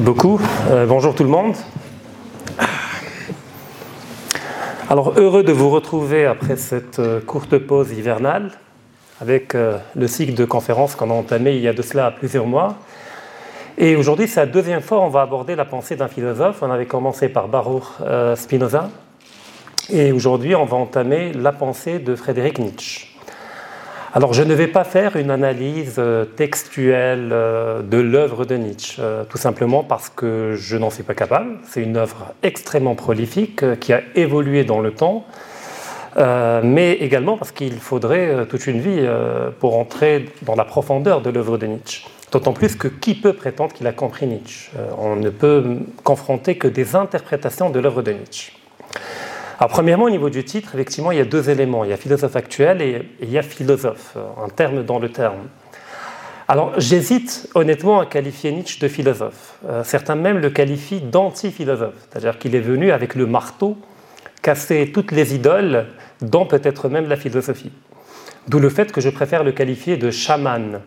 Merci beaucoup. Euh, bonjour tout le monde. Alors heureux de vous retrouver après cette euh, courte pause hivernale avec euh, le cycle de conférences qu'on a entamé il y a de cela plusieurs mois. Et aujourd'hui, c'est la deuxième fois on va aborder la pensée d'un philosophe. On avait commencé par Baruch Spinoza. Et aujourd'hui, on va entamer la pensée de Frédéric Nietzsche. Alors je ne vais pas faire une analyse euh, textuelle euh, de l'œuvre de Nietzsche, euh, tout simplement parce que je n'en suis pas capable. C'est une œuvre extrêmement prolifique qui a évolué dans le temps, mais également parce qu'il faudrait toute une vie pour entrer dans la profondeur de l'œuvre de Nietzsche. D'autant plus que qui peut prétendre qu'il a compris Nietzsche? On ne peut confronter que des interprétations de l'œuvre de Nietzsche. Alors, premièrement, au niveau du titre, effectivement, il y a deux éléments. Il y a philosophe actuel et, il y a philosophe, un terme dans le terme. Alors, j'hésite honnêtement à qualifier Nietzsche de philosophe. Euh, certains même le qualifient d'anti-philosophe, c'est-à-dire qu'il est venu avec le marteau casser toutes les idoles, dont peut-être même la philosophie. D'où le fait que je préfère le qualifier de chaman,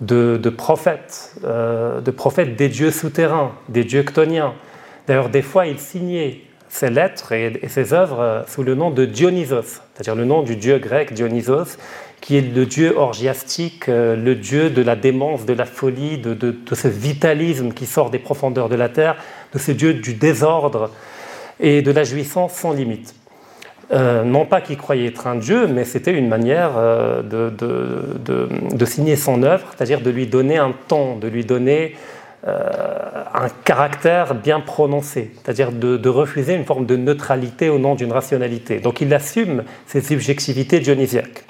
de, prophète, euh, de prophète des dieux souterrains, des dieux ctoniens. D'ailleurs, des fois, il signait ses lettres et, ses œuvres euh, sous le nom de Dionysos, c'est-à-dire le nom du dieu grec Dionysos, qui est le dieu orgiastique, euh, le dieu de la démence, de la folie, de, ce vitalisme qui sort des profondeurs de la terre, de ce dieu du désordre et de la jouissance sans limite. Euh, non pas qu'il croyait être un dieu, mais c'était une manière de, de, signer son œuvre, c'est-à-dire de lui donner un ton, de lui donner euh, un caractère bien prononcé, c'est-à-dire de, refuser une forme de neutralité au nom d'une rationalité. Donc il assume ces subjectivités dionysiaques.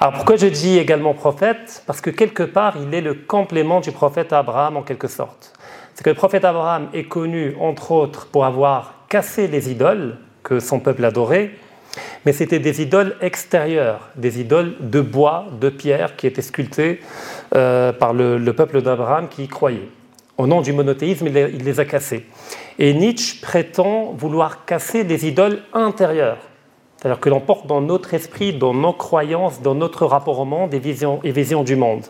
Alors pourquoi je dis également prophète? Parce que quelque part, il est le complément du prophète Abraham en quelque sorte. C'est que le prophète Abraham est connu, entre autres, pour avoir cassé les idoles que son peuple adorait, mais c'était des idoles extérieures, des idoles de bois, de pierre qui étaient sculptées euh, par le, peuple d'Abraham qui y croyait. Au nom du monothéisme, il les, a cassées. Et Nietzsche prétend vouloir casser des idoles intérieures, c'est-à-dire que l'on porte dans notre esprit, dans nos croyances, dans notre rapport au monde des visions et visions du monde.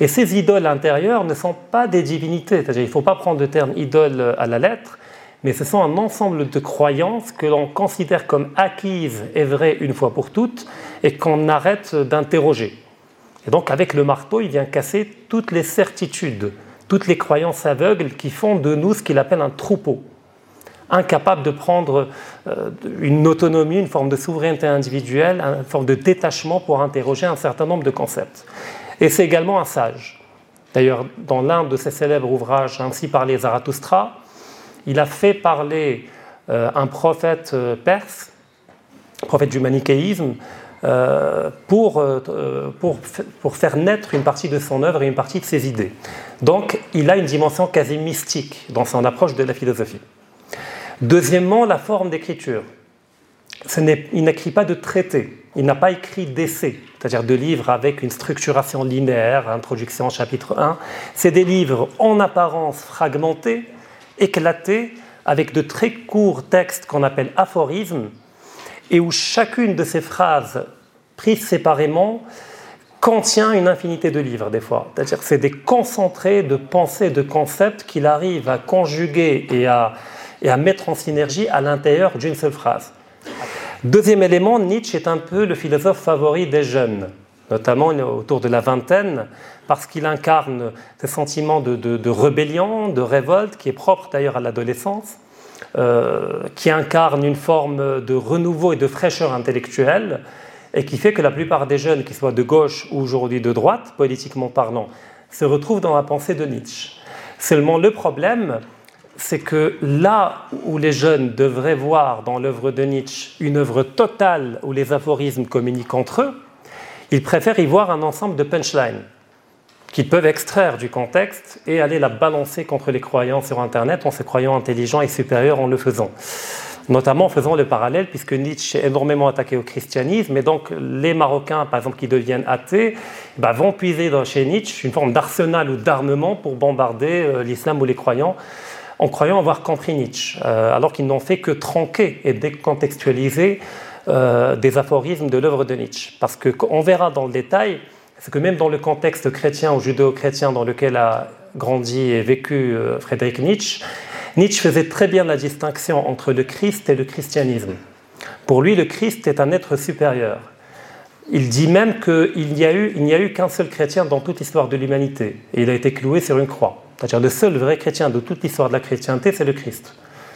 Et ces idoles intérieures ne sont pas des divinités, c'est-à-dire il ne faut pas prendre le terme idole à la lettre, mais ce sont un ensemble de croyances que l'on considère comme acquises et vraies une fois pour toutes et qu'on arrête d'interroger. Et donc avec le marteau, il vient casser toutes les certitudes, toutes les croyances aveugles qui font de nous ce qu'il appelle un troupeau, incapable de prendre euh, une autonomie, une forme de souveraineté individuelle, une forme de détachement pour interroger un certain nombre de concepts. Et c'est également un sage. D'ailleurs, dans l'un de ses célèbres ouvrages, Ainsi parlait Zarathustra, il a fait parler euh, un prophète euh, perse, prophète du manichéisme, euh, pour, pour, pour, faire naître une partie de son œuvre et une partie de ses idées. Donc il a une dimension quasi mystique dans son approche de la philosophie. Deuxièmement, la forme d'écriture. il n'écrit pas de traités, il n'a pas écrit d'essais, c'est-à-dire de livres avec une structuration linéaire, introduction, chapitre 1. C'est des livres en apparence fragmentés, éclaté avec de très courts textes qu'on appelle aphorismes, et où chacune de ces phrases prises séparément contient une infinité de livres des fois. C'est-à-dire c'est des concentrés de pensées, de concepts qu'il arrive à conjuguer et à, et à mettre en synergie à l'intérieur d'une seule phrase. Deuxième élément, Nietzsche est un peu le philosophe favori des jeunes, notamment autour de la vingtaine parce qu'il incarne ce sentiment de, rébellion, de révolte, qui est propre d'ailleurs à l'adolescence, qui incarne une forme de renouveau et de fraîcheur intellectuelle, et qui fait que la plupart des jeunes, qu'ils soient de gauche ou aujourd'hui de droite, politiquement parlant, se retrouvent dans la pensée de Nietzsche. Seulement le problème, c'est que là où les jeunes devraient voir dans l'œuvre de Nietzsche une œuvre totale où les aphorismes communiquent entre eux, ils préfèrent y voir un ensemble de punchlines qu'ils peuvent extraire du contexte et aller la balancer contre les croyants sur Internet en se croyant intelligents et supérieurs en le faisant. Notamment en faisant le parallèle, puisque Nietzsche est énormément attaqué au christianisme, et donc les Marocains, par exemple, qui deviennent athées, bah, vont puiser dans, chez Nietzsche une forme d'arsenal ou d'armement pour bombarder euh, l'islam ou les croyants, en croyant avoir compris Nietzsche, euh, alors qu'ils n'ont fait que tronquer et décontextualiser euh, des aphorismes de l'œuvre de Nietzsche. Parce qu'on verra dans le détail c'est que même dans le contexte chrétien ou judéo-chrétien dans lequel a grandi et vécu euh, Friedrich Nietzsche, Nietzsche faisait très bien la distinction entre le Christ et le christianisme. Pour lui, le Christ est un être supérieur. Il dit même qu'il n'y a eu, eu qu'un seul chrétien dans toute l'histoire de l'humanité, et il a été cloué sur une croix. C'est-à-dire le seul vrai chrétien de toute l'histoire de la chrétienté, c'est le Christ.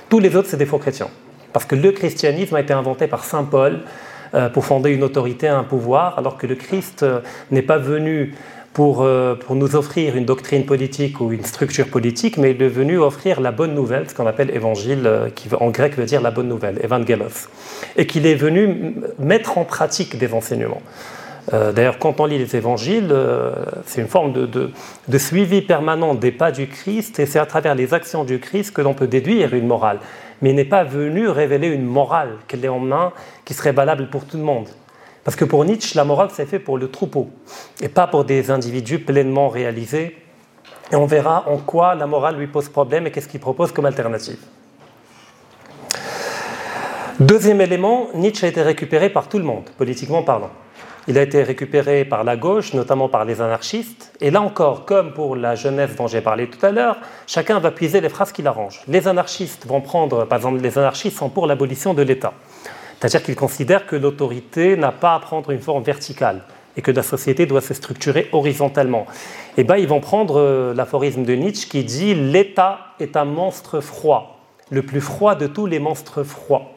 Tous les autres, c'est des faux chrétiens. Parce que le christianisme a été inventé par Saint Paul pour fonder une autorité, un pouvoir, alors que le Christ euh, n'est pas venu pour, euh, pour, nous offrir une doctrine politique ou une structure politique, mais il est venu offrir la bonne nouvelle, ce qu'on appelle évangile, qui en grec veut dire la bonne nouvelle, evangelos, et qu'il est venu mettre en pratique des enseignements. D'ailleurs, quand on lit les évangiles, c'est une forme de, de, suivi permanent des pas du Christ, et c'est à travers les actions du Christ que l'on peut déduire une morale mais il n'est pas venu révéler une morale qu'elle est en main, qui serait valable pour tout le monde. Parce que pour Nietzsche, la morale, c'est fait pour le troupeau, et pas pour des individus pleinement réalisés. Et on verra en quoi la morale lui pose problème et qu'est-ce qu'il propose comme alternative. Deuxième élément, Nietzsche a été récupéré par tout le monde, politiquement parlant. Il a été récupéré par la gauche, notamment par les anarchistes. Et là encore, comme pour la jeunesse dont j'ai parlé tout à l'heure, chacun va puiser les phrases qu'il arrange. Les anarchistes vont prendre, par exemple, les anarchistes sont pour l'abolition de l'État. C'est-à-dire qu'ils considèrent que l'autorité n'a pas à prendre une forme verticale et que la société doit se structurer horizontalement. Et bien, ils vont prendre euh, l'aphorisme de Nietzsche qui dit L'État est un monstre froid, le plus froid de tous les monstres froids.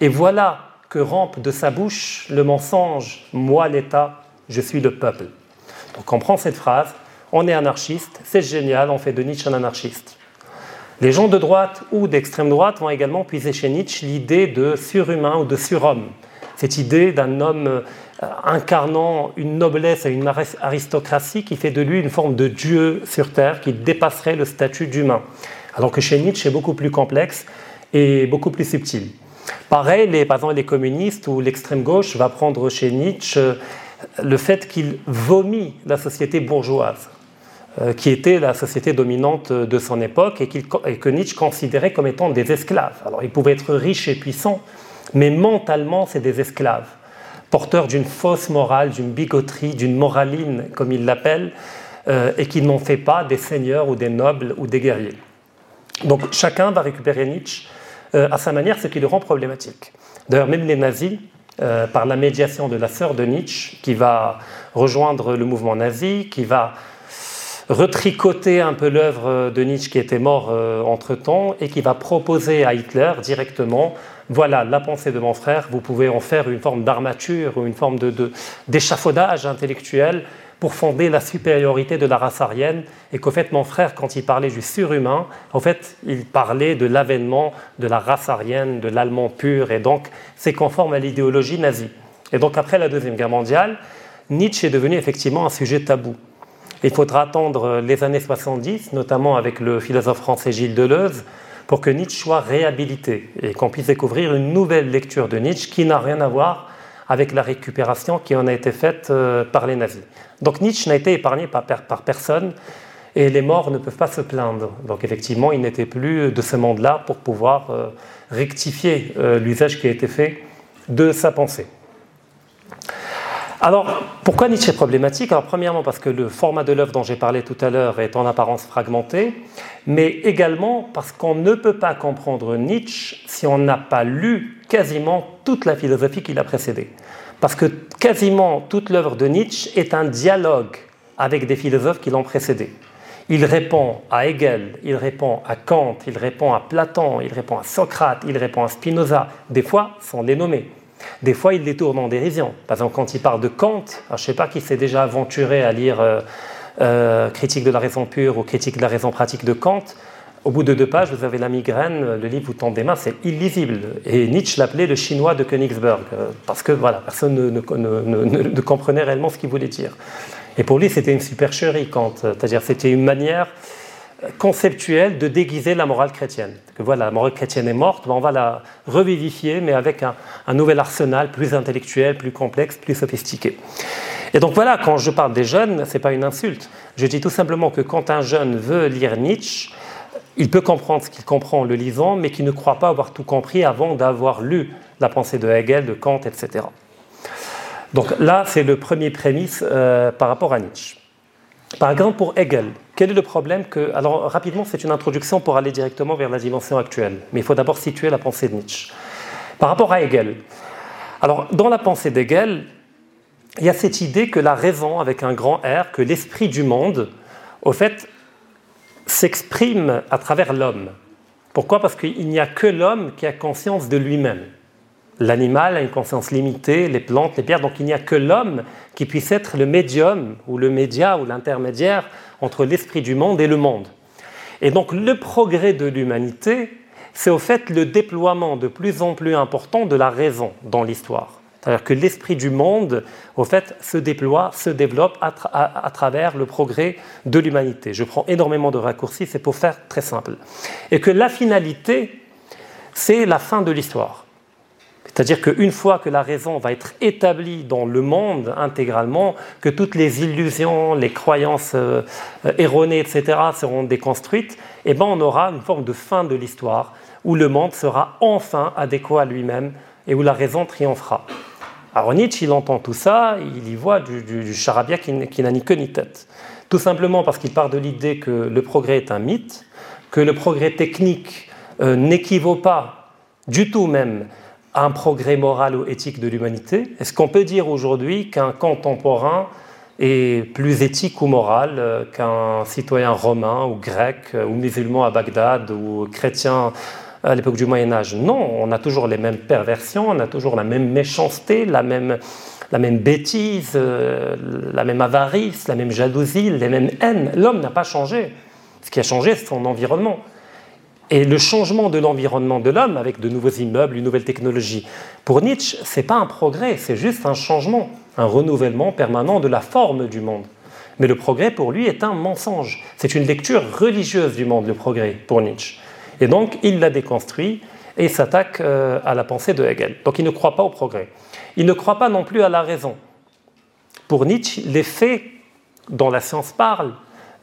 Et voilà que rampe de sa bouche le mensonge Moi l'État, je suis le peuple. Donc on prend cette phrase, on est anarchiste, c'est génial, on fait de Nietzsche un anarchiste. Les gens de droite ou d'extrême droite vont également puiser chez Nietzsche l'idée de surhumain ou de surhomme. Cette idée d'un homme euh, incarnant une noblesse et une aristocratie qui fait de lui une forme de dieu sur terre qui dépasserait le statut d'humain. Alors que chez Nietzsche, c'est beaucoup plus complexe et beaucoup plus subtil. Pareil, les, par exemple, les communistes ou l'extrême gauche va prendre chez Nietzsche euh, le fait qu'il vomit la société bourgeoise, euh, qui était la société dominante de son époque et, que Nietzsche considérait comme étant des esclaves. Alors, ils pouvaient être riches et puissants, mais mentalement, c'est des esclaves, porteurs d'une fausse morale, d'une bigoterie, d'une moraline, comme il l'appelle, euh, et qui n'en fait pas des seigneurs ou des nobles ou des guerriers. Donc, chacun va récupérer Nietzsche euh, à sa manière, ce qui le rend problématique. D'ailleurs, même les nazis, euh, par la médiation de la sœur de Nietzsche, qui va rejoindre le mouvement nazi, qui va retricoter un peu l'œuvre de Nietzsche qui était mort euh, entre-temps et qui va proposer à Hitler directement, voilà la pensée de mon frère, vous pouvez en faire une forme d'armature ou une forme d'échafaudage intellectuel pour fonder la supériorité de la race aryenne, et qu'au fait, mon frère, quand il parlait du surhumain, en fait, il parlait de l'avènement de la race aryenne, de l'allemand pur, et donc c'est conforme à l'idéologie nazie. Et donc après la Deuxième Guerre mondiale, Nietzsche est devenu effectivement un sujet tabou. Il faudra attendre les années 70, notamment avec le philosophe français Gilles Deleuze, pour que Nietzsche soit réhabilité et qu'on puisse découvrir une nouvelle lecture de Nietzsche qui n'a rien à voir avec la récupération qui en a été faite euh, par les nazis. Donc Nietzsche n'a été épargné par, personne et les morts ne peuvent pas se plaindre. Donc effectivement, il n'était plus de ce monde-là pour pouvoir euh, rectifier euh, l'usage qui a été fait de sa pensée. Alors, pourquoi Nietzsche est problématique? Alors, premièrement, parce que le format de l'œuvre dont j'ai parlé tout à l'heure est en apparence fragmenté, mais également parce qu'on ne peut pas comprendre Nietzsche si on n'a pas lu quasiment toute la philosophie qui l'a précédé. Parce que quasiment toute l'œuvre de Nietzsche est un dialogue avec des philosophes qui l'ont précédé. Il répond à Hegel, il répond à Kant, il répond à Platon, il répond à Socrate, il répond à Spinoza, des fois sans les nommer. Des fois, il les tourne en dérision. Par exemple, quand il parle de Kant, je ne sais pas qui s'est déjà aventuré à lire euh, euh, Critique de la raison pure ou Critique de la raison pratique de Kant. Au bout de deux pages, vous avez la migraine, le livre vous tombe des mains, c'est illisible. Et Nietzsche l'appelait le chinois de Königsberg, euh, parce que voilà, personne ne, comprenait réellement ce qu'il voulait dire. Et pour lui, c'était une supercherie, Kant, c'est-à-dire c'était une manière conceptuelle de déguiser la morale chrétienne. Que voilà, la morale chrétienne est morte, ben, on va la revivifier, mais avec un, nouvel arsenal plus intellectuel, plus complexe, plus sophistiqué. Et donc voilà, quand je parle des jeunes, ce n'est pas une insulte. Je dis tout simplement que quand un jeune veut lire Nietzsche, il peut comprendre ce qu'il comprend en le lisant, mais qu'il ne croit pas avoir tout compris avant d'avoir lu la pensée de Hegel, de Kant, etc. Donc là, c'est le premier prémisse euh, par rapport à Nietzsche. Par exemple, pour Hegel, quel est le problème que... Alors rapidement, c'est une introduction pour aller directement vers la dimension actuelle, mais il faut d'abord situer la pensée de Nietzsche. Par rapport à Hegel, alors dans la pensée d'Hegel, il y a cette idée que la raison, avec un grand R, que l'esprit du monde, au fait, s'exprime à travers l'homme. Pourquoi? Parce qu'il n'y a que l'homme qui a conscience de lui-même. L'animal a une conscience limitée, les plantes, les pierres, donc il n'y a que l'homme qui puisse être le médium ou le média ou l'intermédiaire entre l'esprit du monde et le monde. Et donc le progrès de l'humanité, c'est au fait le déploiement de plus en plus important de la raison dans l'histoire. C'est-à-dire que l'esprit du monde, au fait, se déploie, se développe à, travers le progrès de l'humanité. Je prends énormément de raccourcis, c'est pour faire très simple. Et que la finalité, c'est la fin de l'histoire. C'est-à-dire qu'une fois que la raison va être établie dans le monde intégralement, que toutes les illusions, les croyances euh, erronées, etc., seront déconstruites, eh ben on aura une forme de fin de l'histoire où le monde sera enfin adéquat à lui-même et où la raison triomphera. Alors Nietzsche, il entend tout ça, il y voit du, charabia qui, n'a ni queue ni tête. Tout simplement parce qu'il part de l'idée que le progrès est un mythe, que le progrès technique euh, n'équivaut pas du tout même à un progrès moral ou éthique de l'humanité. Est-ce qu'on peut dire aujourd'hui qu'un contemporain est plus éthique ou moral euh, qu'un citoyen romain ou grec euh, ou musulman à Bagdad ou chrétien à l'époque du Moyen Âge. Non, on a toujours les mêmes perversions, on a toujours la même méchanceté, la même, la même bêtise, euh, la même avarice, la même jalousie, les mêmes haines. L'homme n'a pas changé. Ce qui a changé, c'est son environnement. Et le changement de l'environnement de l'homme, avec de nouveaux immeubles, une nouvelle technologie, pour Nietzsche, ce n'est pas un progrès, c'est juste un changement, un renouvellement permanent de la forme du monde. Mais le progrès, pour lui, est un mensonge. C'est une lecture religieuse du monde, le progrès, pour Nietzsche. Et donc, il l'a déconstruit et s'attaque euh, à la pensée de Hegel. Donc, il ne croit pas au progrès. Il ne croit pas non plus à la raison. Pour Nietzsche, les faits dont la science parle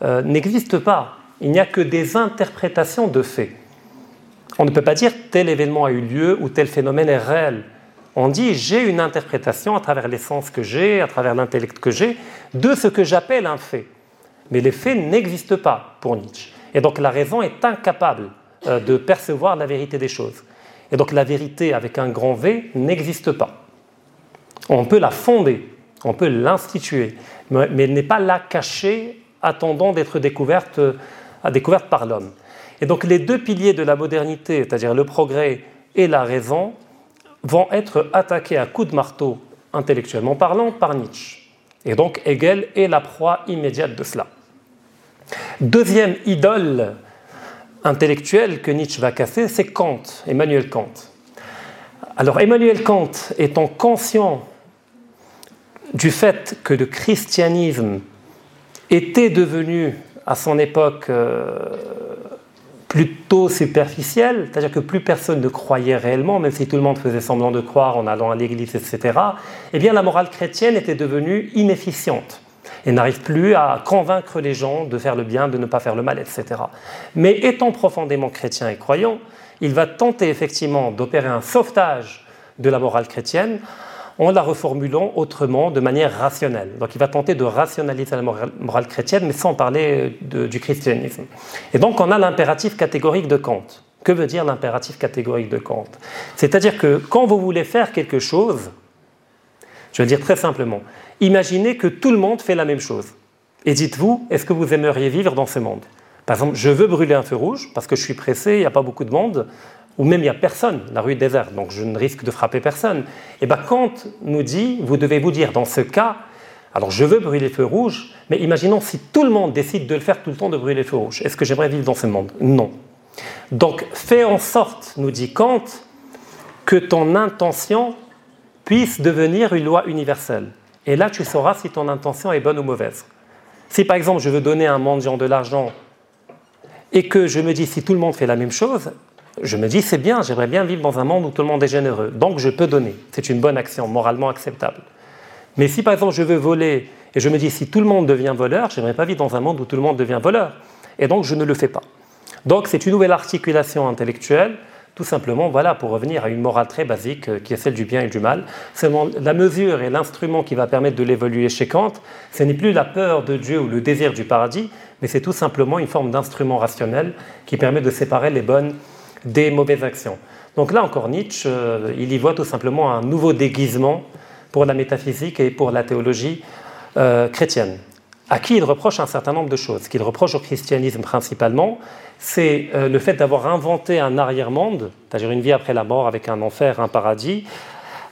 euh, n'existent pas. Il n'y a que des interprétations de faits. On ne peut pas dire tel événement a eu lieu ou tel phénomène est réel. On dit j'ai une interprétation à travers les sens que j'ai, à travers l'intellect que j'ai, de ce que j'appelle un fait. Mais les faits n'existent pas pour Nietzsche. Et donc la raison est incapable de percevoir la vérité des choses. Et donc la vérité avec un grand V n'existe pas. On peut la fonder, on peut l'instituer, mais elle n'est pas là cachée, attendant d'être découverte, euh, découverte par l'homme. Et donc les deux piliers de la modernité, c'est-à-dire le progrès et la raison, vont être attaqués à coups de marteau, intellectuellement parlant, par Nietzsche. Et donc Hegel est la proie immédiate de cela. Deuxième idole intellectuel que Nietzsche va casser, c'est Kant, Emmanuel Kant. Alors Emmanuel Kant étant conscient du fait que le christianisme était devenu à son époque euh, plutôt superficiel, c'est-à-dire que plus personne ne croyait réellement, même si tout le monde faisait semblant de croire en allant à l'église, etc., eh bien la morale chrétienne était devenue inefficiente et n'arrive plus à convaincre les gens de faire le bien, de ne pas faire le mal, etc. Mais étant profondément chrétien et croyant, il va tenter effectivement d'opérer un sauvetage de la morale chrétienne en la reformulant autrement, de manière rationnelle. Donc il va tenter de rationaliser la morale, chrétienne, mais sans parler du christianisme. Et donc on a l'impératif catégorique de Kant. Que veut dire l'impératif catégorique de Kant? C'est-à-dire que quand vous voulez faire quelque chose, je vais dire très simplement, imaginez que tout le monde fait la même chose. Et dites-vous, est-ce que vous aimeriez vivre dans ce monde? Par exemple, je veux brûler un feu rouge parce que je suis pressé, il n'y a pas beaucoup de monde, ou même il n'y a personne, la rue est déserte, donc je ne risque de frapper personne. Et eh bien Kant nous dit, vous devez vous dire, dans ce cas, alors je veux brûler le feu rouge, mais imaginons si tout le monde décide de le faire tout le temps, de brûler le feu rouge. Est-ce que j'aimerais vivre dans ce monde? Non. Donc fais en sorte, nous dit Kant, que ton intention puisse devenir une loi universelle. Et là, tu sauras si ton intention est bonne ou mauvaise. Si par exemple, je veux donner à un mendiant de l'argent et que je me dis si tout le monde fait la même chose, je me dis c'est bien, j'aimerais bien vivre dans un monde où tout le monde est généreux. Donc je peux donner. C'est une bonne action, moralement acceptable. Mais si par exemple je veux voler et je me dis si tout le monde devient voleur, j'aimerais pas vivre dans un monde où tout le monde devient voleur. Et donc je ne le fais pas. Donc c'est une nouvelle articulation intellectuelle tout simplement voilà, pour revenir à une morale très basique euh, qui est celle du bien et du mal. Seulement la mesure et l'instrument qui va permettre de l'évoluer chez Kant, ce n'est plus la peur de Dieu ou le désir du paradis, mais c'est tout simplement une forme d'instrument rationnel qui permet de séparer les bonnes des mauvaises actions. Donc là encore, Nietzsche, euh, il y voit tout simplement un nouveau déguisement pour la métaphysique et pour la théologie euh, chrétienne, à qui il reproche un certain nombre de choses. Qu'il reproche au christianisme principalement, c'est euh, le fait d'avoir inventé un arrière-monde, c'est-à-dire une vie après la mort avec un enfer, un paradis,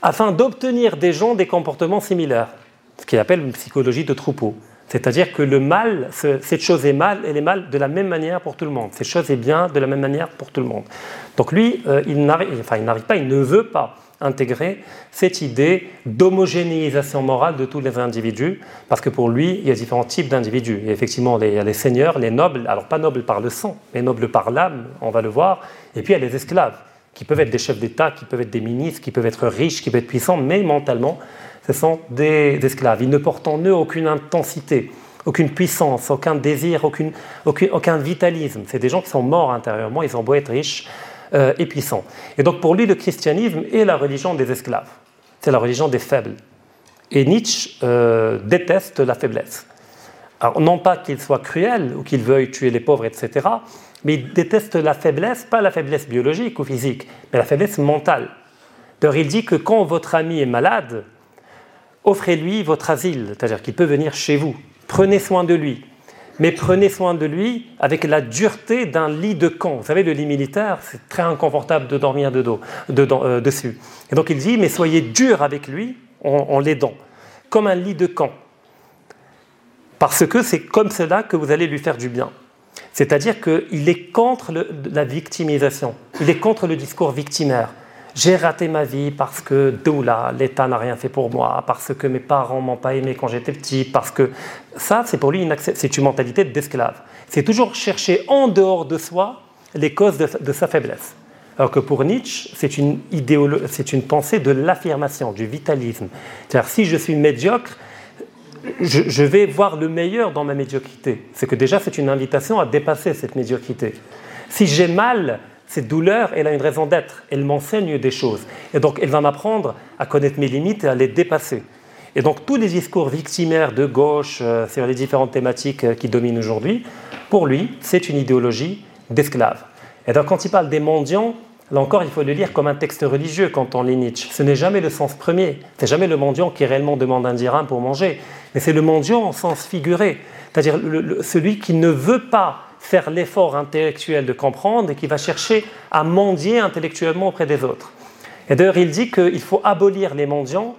afin d'obtenir des gens des comportements similaires, ce qu'il appelle une psychologie de troupeau. C'est-à-dire que le mal, cette chose est mal, elle est mal de la même manière pour tout le monde. Cette chose est bien de la même manière pour tout le monde. Donc lui, euh, il n'arrive pas, il ne veut pas intégrer cette idée d'homogénéisation morale de tous les individus, parce que pour lui, il y a différents types d'individus. Il y a effectivement les, seigneurs, les nobles, alors pas nobles par le sang, mais nobles par l'âme, on va le voir, et puis il y a les esclaves, qui peuvent être des chefs d'État, qui peuvent être des ministres, qui peuvent être riches, qui peuvent être puissants, mais mentalement, ce sont des esclaves. Ils ne portent en eux aucune intensité, aucune puissance, aucun désir, aucun vitalisme. C'est des gens qui sont morts intérieurement, ils ont beau être riches et puissants. Et donc pour lui, le christianisme est la religion des esclaves. C'est la religion des faibles. Et Nietzsche euh, déteste la faiblesse. Alors, non pas qu'il soit cruel ou qu'il veuille tuer les pauvres, etc., mais il déteste la faiblesse, pas la faiblesse biologique ou physique, mais la faiblesse mentale. D'ailleurs, il dit que quand votre ami est malade, offrez-lui votre asile, c'est-à-dire qu'il peut venir chez vous. Prenez soin de lui. Mais prenez soin de lui avec la dureté d'un lit de camp. Vous savez, le lit militaire, c'est très inconfortable de dormir de dos, euh, dessus. Et donc il dit, mais soyez dur avec lui en, l'aidant, comme un lit de camp. Parce que c'est comme cela que vous allez lui faire du bien. C'est-à-dire qu'il est contre la victimisation, il est contre le discours victimaire j'ai raté ma vie parce que doula, l'État n'a rien fait pour moi, parce que mes parents m'ont pas aimé quand j'étais petit, parce que ça, c'est pour lui une, c'est une mentalité d'esclave. C'est toujours chercher en dehors de soi les causes de, sa faiblesse. Alors que pour Nietzsche, c'est une, c'est une pensée de l'affirmation, du vitalisme. C'est-à-dire, si je suis médiocre, je, vais voir le meilleur dans ma médiocrité. C'est que déjà, c'est une invitation à dépasser cette médiocrité. Si j'ai mal, cette douleur, elle a une raison d'être. Elle m'enseigne des choses. Et donc, elle va m'apprendre à connaître mes limites et à les dépasser. Et donc, tous les discours victimaires de gauche euh, sur les différentes thématiques euh, qui dominent aujourd'hui, pour lui, c'est une idéologie d'esclave. Et donc, quand il parle des mendiants, là encore, il faut le lire comme un texte religieux quand on lit Nietzsche. Ce n'est jamais le sens premier. C'est jamais le mendiant qui réellement demande un dirham pour manger. Mais c'est le mendiant en sens figuré. C'est-à-dire celui qui ne veut pas faire l'effort intellectuel de comprendre et qui va chercher à mendier intellectuellement auprès des autres. Et d'ailleurs, il dit qu'il faut abolir les mendiants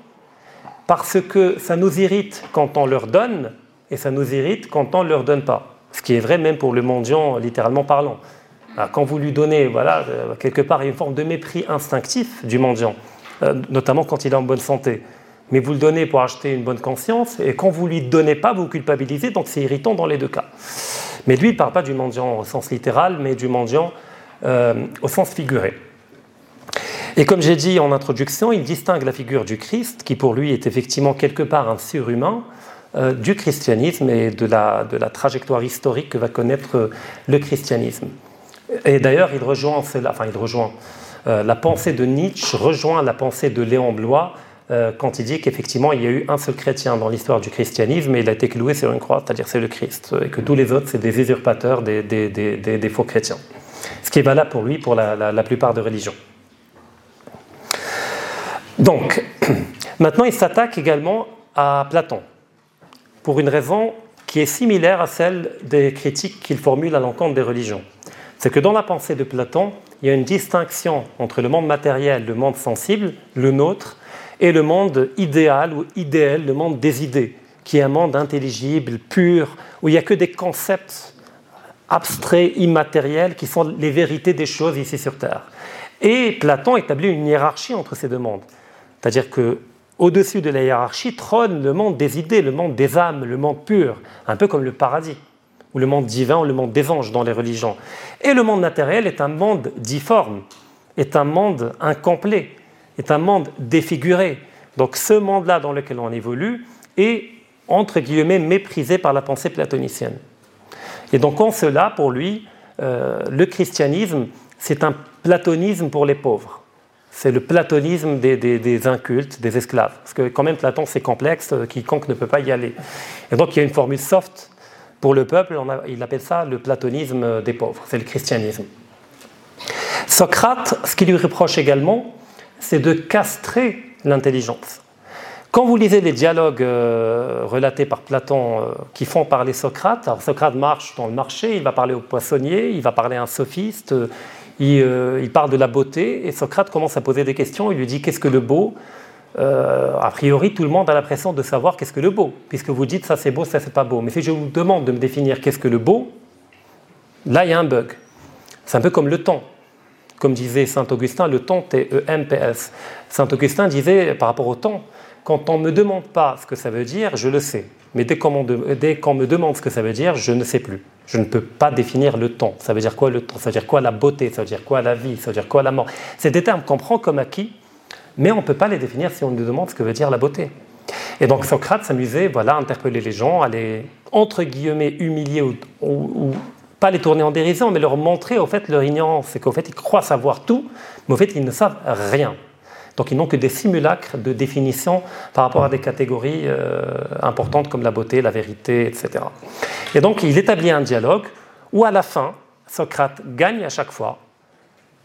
parce que ça nous irrite quand on leur donne et ça nous irrite quand on ne leur donne pas. Ce qui est vrai même pour le mendiant littéralement parlant. Quand vous lui donnez, voilà, euh, quelque part, il y a une forme de mépris instinctif du mendiant, euh, notamment quand il est en bonne santé. Mais vous le donnez pour acheter une bonne conscience, et quand vous ne lui donnez pas, vous culpabilisez, donc c'est irritant dans les deux cas. Mais lui, il ne parle pas du mendiant au sens littéral, mais du mendiant euh, au sens figuré. Et comme j'ai dit en introduction, il distingue la figure du Christ, qui pour lui est effectivement quelque part un surhumain, euh, du christianisme et de la, de la, trajectoire historique que va connaître le christianisme. Et d'ailleurs, il rejoint enfin, il rejoint euh, la pensée de Nietzsche, rejoint la pensée de Léon Blois, euh, quand il dit qu'effectivement il y a eu un seul chrétien dans l'histoire du christianisme et il a été cloué sur une croix, c'est-à-dire c'est le Christ, et que tous les autres c'est des usurpateurs, des, faux chrétiens. Ce qui est valable pour lui pour la, plupart des religions. Donc, maintenant il s'attaque également à Platon, pour une raison qui est similaire à celle des critiques qu'il formule à l'encontre des religions. C'est que dans la pensée de Platon, il y a une distinction entre le monde matériel, le monde sensible, le nôtre, et le monde idéal ou idéal, le monde des idées, qui est un monde intelligible, pur, où il n'y a que des concepts abstraits, immatériels, qui sont les vérités des choses ici sur Terre. Et Platon établit une hiérarchie entre ces deux mondes. C'est-à-dire que au-dessus de la hiérarchie trône le monde des idées, le monde des âmes, le monde pur, un peu comme le paradis, ou le monde divin, ou le monde des anges dans les religions. Et le monde matériel est un monde difforme, est un monde incomplet, est un monde défiguré. Donc ce monde-là dans lequel on évolue est, entre guillemets, méprisé par la pensée platonicienne. Et donc en cela, pour lui, euh, le christianisme, c'est un platonisme pour les pauvres. C'est le platonisme des, incultes, des esclaves. Parce que quand même, Platon, c'est complexe, euh, quiconque ne peut pas y aller. Et donc, il y a une formule soft pour le peuple, il appelle ça le platonisme des pauvres, c'est le christianisme. Socrate, ce qu'il lui reproche également, c'est de castrer l'intelligence. Quand vous lisez les dialogues euh, relatés par Platon euh, qui font parler Socrate, alors Socrate marche dans le marché, il va parler au poissonnier, il va parler à un sophiste, euh, il, parle de la beauté, et Socrate commence à poser des questions, il lui dit qu'est-ce que le beau? A priori, tout le monde a l'impression de savoir qu'est-ce que le beau, puisque vous dites ça c'est beau, ça c'est pas beau. Mais si je vous demande de me définir qu'est-ce que le beau, là il y a un bug. C'est un peu comme le temps. Comme disait Saint Augustin, le temps, T-E-M-P-S. Saint Augustin disait par rapport au temps, quand on ne me demande pas ce que ça veut dire, je le sais. Mais dès qu'on me demande ce que ça veut dire, je ne sais plus. Je ne peux pas définir le temps. Ça veut dire quoi le temps? Ça veut dire quoi la beauté? Ça veut dire quoi la vie? Ça veut dire quoi la mort? C'est des termes qu'on prend comme acquis, mais on ne peut pas les définir si on nous demande ce que veut dire la beauté. Et donc Socrate s'amusait voilà, à interpeller les gens, à les, entre guillemets, humilier ou, ou, pas les tourner en dérision, mais leur montrer au fait leur ignorance. C'est qu'au fait, ils croient savoir tout, mais au fait, ils ne savent rien. Donc ils n'ont que des simulacres de définition par rapport à des catégories euh, importantes comme la beauté, la vérité, etc. Et donc il établit un dialogue où à la fin, Socrate gagne à chaque fois,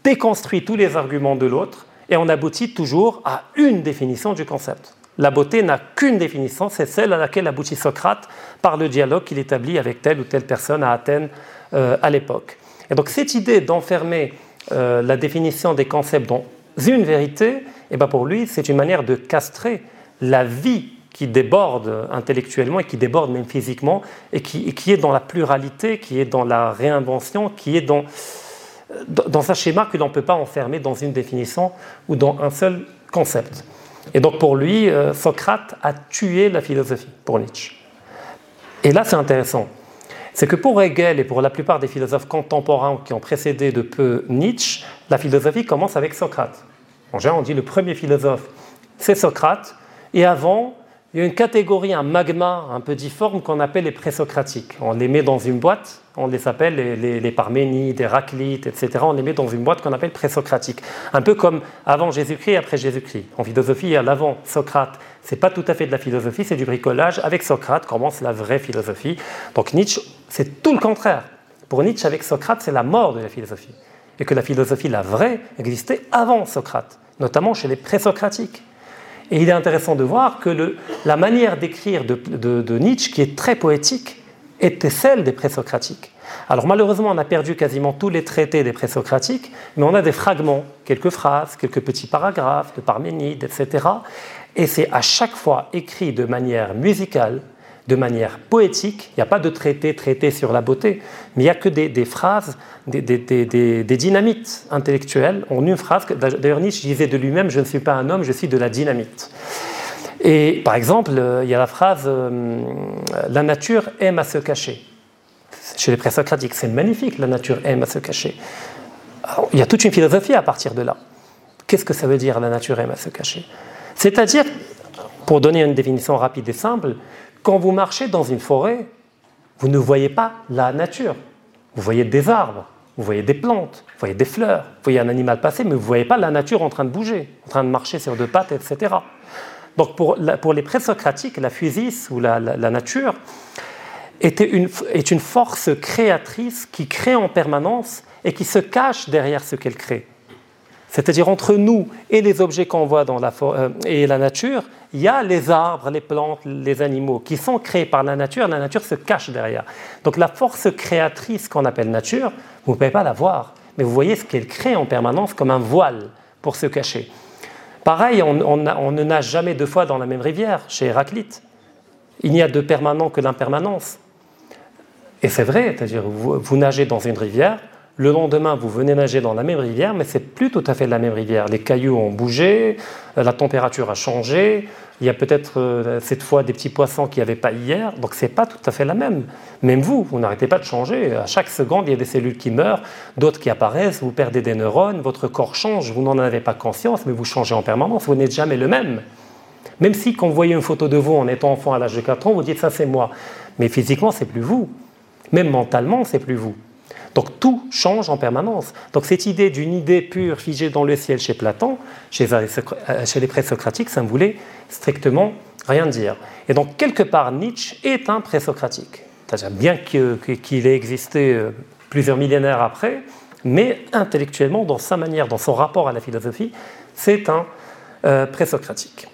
déconstruit tous les arguments de l'autre, et on aboutit toujours à une définition du concept. La beauté n'a qu'une définition, c'est celle à laquelle aboutit Socrate par le dialogue qu'il établit avec telle ou telle personne à Athènes euh, à l'époque. Et donc cette idée d'enfermer euh, la définition des concepts dans une vérité, eh ben pour lui, c'est une manière de castrer la vie qui déborde intellectuellement et qui déborde même physiquement, et qui, est dans la pluralité, qui est dans la réinvention, qui est dans, dans un schéma que l'on ne peut pas enfermer dans une définition ou dans un seul concept. Et donc pour lui, euh, Socrate a tué la philosophie, pour Nietzsche. Et là, c'est intéressant. C'est que pour Hegel et pour la plupart des philosophes contemporains qui ont précédé de peu Nietzsche, la philosophie commence avec Socrate. En général, on dit le premier philosophe, c'est Socrate. Et avant, il y a une catégorie, un magma un peu difforme qu'on appelle les présocratiques. On les met dans une boîte, on les appelle les, les, Parménides, les Héraclites, etc. On les met dans une boîte qu'on appelle présocratique. Un peu comme avant Jésus-Christ et après Jésus-Christ. En philosophie, il y a l'avant Socrate. C'est pas tout à fait de la philosophie, c'est du bricolage. Avec Socrate commence la vraie philosophie. Donc Nietzsche, c'est tout le contraire. Pour Nietzsche, avec Socrate, c'est la mort de la philosophie. Et que la philosophie, la vraie, existait avant Socrate notamment chez les présocratiques. Et il est intéressant de voir que la manière d'écrire de, Nietzsche, qui est très poétique, était celle des présocratiques. Alors malheureusement, on a perdu quasiment tous les traités des présocratiques, mais on a des fragments, quelques phrases, quelques petits paragraphes de Parménide, etc. Et c'est à chaque fois écrit de manière musicale, de manière poétique. Il n'y a pas de traité traité sur la beauté, mais il n'y a que des, phrases, des, dynamites intellectuelles en une phrase. D'ailleurs, Nietzsche disait de lui-même Je ne suis pas un homme, je suis de la dynamite. Et par exemple, euh, il y a la phrase euh, La nature aime à se cacher. Chez les présocratiques, c'est magnifique, la nature aime à se cacher. il y a toute une philosophie à partir de là. Qu'est-ce que ça veut dire la nature aime à se cacher? C'est-à-dire, pour donner une définition rapide et simple, quand vous marchez dans une forêt, vous ne voyez pas la nature. Vous voyez des arbres, vous voyez des plantes, vous voyez des fleurs, vous voyez un animal passer, mais vous ne voyez pas la nature en train de bouger, en train de marcher sur deux pattes, etc. Donc pour, les présocratiques, la physis ou la, nature était est une force créatrice qui crée en permanence et qui se cache derrière ce qu'elle crée. C'est-à-dire entre nous et les objets qu'on voit dans la euh, et la nature, il y a les arbres, les plantes, les animaux qui sont créés par la nature, la nature se cache derrière. Donc la force créatrice qu'on appelle nature, vous ne pouvez pas la voir, mais vous voyez ce qu'elle crée en permanence comme un voile pour se cacher. Pareil, on, ne nage jamais deux fois dans la même rivière chez Héraclite. Il n'y a de permanent que l'impermanence. Et c'est vrai, c'est-à-dire vous nagez dans une rivière, le lendemain, vous venez nager dans la même rivière, mais c'est plus tout à fait la même rivière. Les cailloux ont bougé, euh, la température a changé. Il y a peut-être euh, cette fois des petits poissons qu'il n'y avait pas hier, donc c'est pas tout à fait la même. Même vous, vous n'arrêtez pas de changer. À chaque seconde, il y a des cellules qui meurent, d'autres qui apparaissent. Vous perdez des neurones, votre corps change. Vous n'en avez pas conscience, mais vous changez en permanence. Vous n'êtes jamais le même. Même si quand vous voyez une photo de vous en étant enfant à l'âge de 4 ans, vous dites ça c'est moi. Mais physiquement, c'est plus vous. Même mentalement, c'est plus vous. Donc tout change en permanence. Donc cette idée d'une idée pure figée dans le ciel chez Platon, chez, chez les présocratiques, ça ne voulait strictement rien dire. Et donc quelque part, Nietzsche est un présocratique. C'est-à-dire bien qu'il ait existé euh, plusieurs millénaires après, mais intellectuellement, dans sa manière, dans son rapport à la philosophie, c'est un euh, présocratique.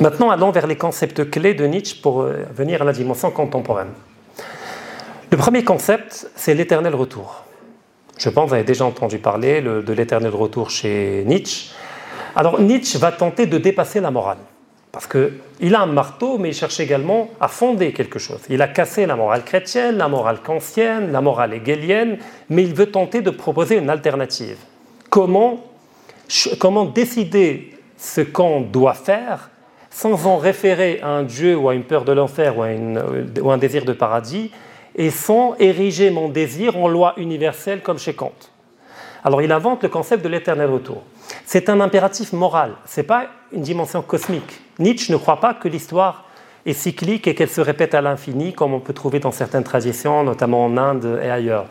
Maintenant, allons vers les concepts clés de Nietzsche pour euh, venir à la dimension contemporaine. Le premier concept, c'est l'éternel retour. Je pense que vous avez déjà entendu parler de l'éternel retour chez Nietzsche. Alors Nietzsche va tenter de dépasser la morale. Parce qu'il a un marteau, mais il cherche également à fonder quelque chose. Il a cassé la morale chrétienne, la morale kantienne, la morale hegelienne, mais il veut tenter de proposer une alternative. Comment, comment décider ce qu'on doit faire sans en référer à un Dieu ou à une peur de l'enfer ou, ou, à un désir de paradis, et sans ériger mon désir en loi universelle comme chez Kant. Alors il invente le concept de l'éternel retour. C'est un impératif moral, ce n'est pas une dimension cosmique. Nietzsche ne croit pas que l'histoire est cyclique et qu'elle se répète à l'infini, comme on peut trouver dans certaines traditions, notamment en Inde et ailleurs.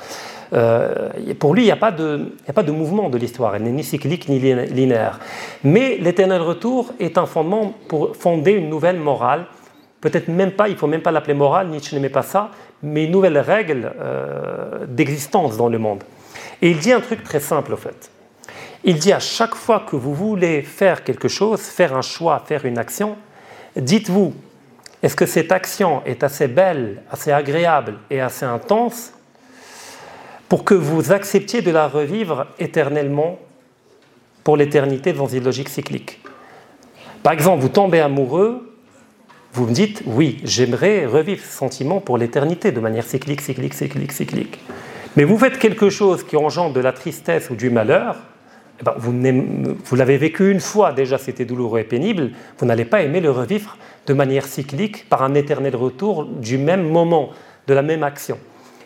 Euh, pour lui, il n'y a, a pas de mouvement de l'histoire, elle n'est ni cyclique ni linéaire. Mais l'éternel retour est un fondement pour fonder une nouvelle morale. Peut-être même pas, il ne faut même pas l'appeler morale, Nietzsche n'aimait pas ça, mais une nouvelle règle euh, d'existence dans le monde. Et il dit un truc très simple, au fait. Il dit à chaque fois que vous voulez faire quelque chose, faire un choix, faire une action, dites-vous, est-ce que cette action est assez belle, assez agréable et assez intense pour que vous acceptiez de la revivre éternellement pour l'éternité dans une logique cyclique? Par exemple, vous tombez amoureux, vous me dites, oui, j'aimerais revivre ce sentiment pour l'éternité de manière cyclique, cyclique, cyclique, cyclique. Mais vous faites quelque chose qui engendre de la tristesse ou du malheur, eh ben, vous, l'avez vécu une fois, déjà c'était douloureux et pénible, vous n'allez pas aimer le revivre de manière cyclique par un éternel retour du même moment, de la même action.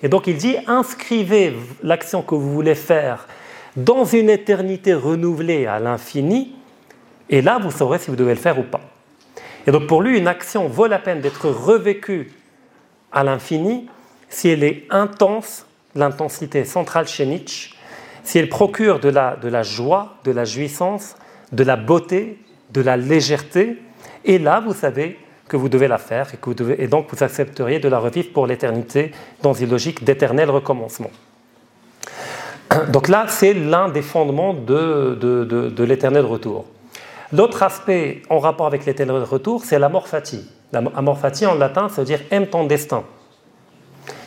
Et donc il dit, inscrivez l'action que vous voulez faire dans une éternité renouvelée à l'infini, et là vous saurez si vous devez le faire ou pas. Et donc pour lui, une action vaut la peine d'être revécue à l'infini si elle est intense, l'intensité centrale chez Nietzsche, si elle procure de la, de la joie, de la jouissance, de la beauté, de la légèreté, et là, vous savez que vous devez la faire et, que vous devez, et donc vous accepteriez de la revivre pour l'éternité dans une logique d'éternel recommencement. Donc là, c'est l'un des fondements de, de, de, l'éternel retour. L'autre aspect en rapport avec l'éternel retour, c'est l'amor fati. L'amor fati en latin, ça veut dire aime ton destin.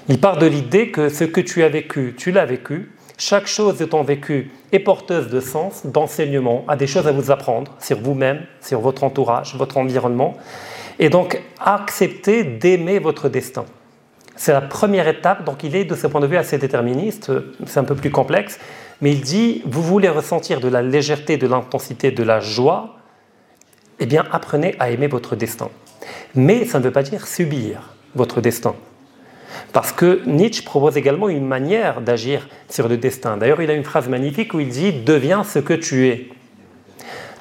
Il part de l'idée que ce que tu as vécu, tu l'as vécu, chaque chose de ton vécu est porteuse de sens, d'enseignement, a des choses à vous apprendre sur vous-même, sur votre entourage, votre environnement. Et donc, accepter d'aimer votre destin. C'est la première étape, donc il est de ce point de vue assez déterministe, c'est un peu plus complexe, mais il dit, vous voulez ressentir de la légèreté, de l'intensité, de la joie, eh bien apprenez à aimer votre destin. Mais ça ne veut pas dire subir votre destin. Parce que Nietzsche propose également une manière d'agir sur le destin. D'ailleurs, il a une phrase magnifique où il dit Deviens ce que tu es.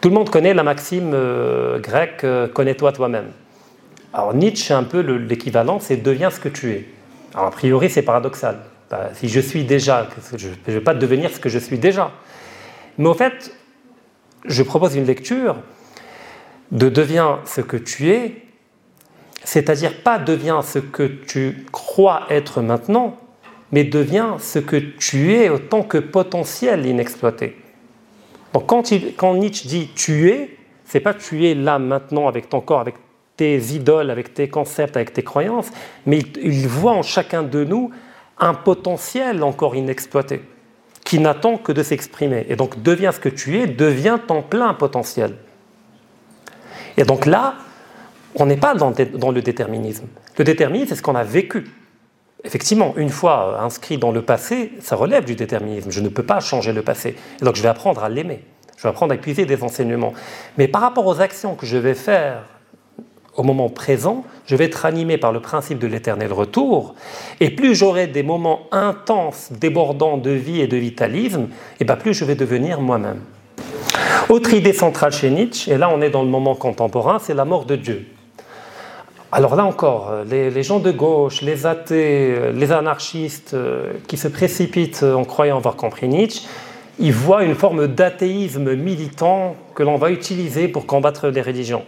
Tout le monde connaît la maxime euh, grecque euh, Connais-toi toi-même. Alors Nietzsche, un peu l'équivalent, c'est Deviens ce que tu es. Alors a priori, c'est paradoxal. Bah, si je suis déjà, je ne vais pas devenir ce que je suis déjà. Mais au fait, je propose une lecture de Deviens ce que tu es c'est-à-dire pas deviens ce que tu crois être maintenant, mais deviens ce que tu es autant que potentiel inexploité. Donc quand, Nietzsche dit tu es, c'est pas tu es là maintenant avec ton corps, avec tes idoles, avec tes concepts, avec tes croyances, mais il, voit en chacun de nous un potentiel encore inexploité, qui n'attend que de s'exprimer. Et donc deviens ce que tu es, deviens ton plein potentiel. Et donc là, on n'est pas dans, le déterminisme. Le déterminisme, c'est ce qu'on a vécu. Effectivement, une fois inscrit dans le passé, ça relève du déterminisme. Je ne peux pas changer le passé. donc je vais apprendre à l'aimer. Je vais apprendre à épuiser des enseignements. Mais par rapport aux actions que je vais faire au moment présent, je vais être animé par le principe de l'éternel retour. Et plus j'aurai des moments intenses, débordants de vie et de vitalisme, et bien plus je vais devenir moi-même. Autre idée centrale chez Nietzsche, et là on est dans le moment contemporain, c'est la mort de Dieu. Alors là encore, les, gens de gauche, les athées, les anarchistes qui se précipitent en croyant avoir compris Nietzsche, ils voient une forme d'athéisme militant que l'on va utiliser pour combattre les religions.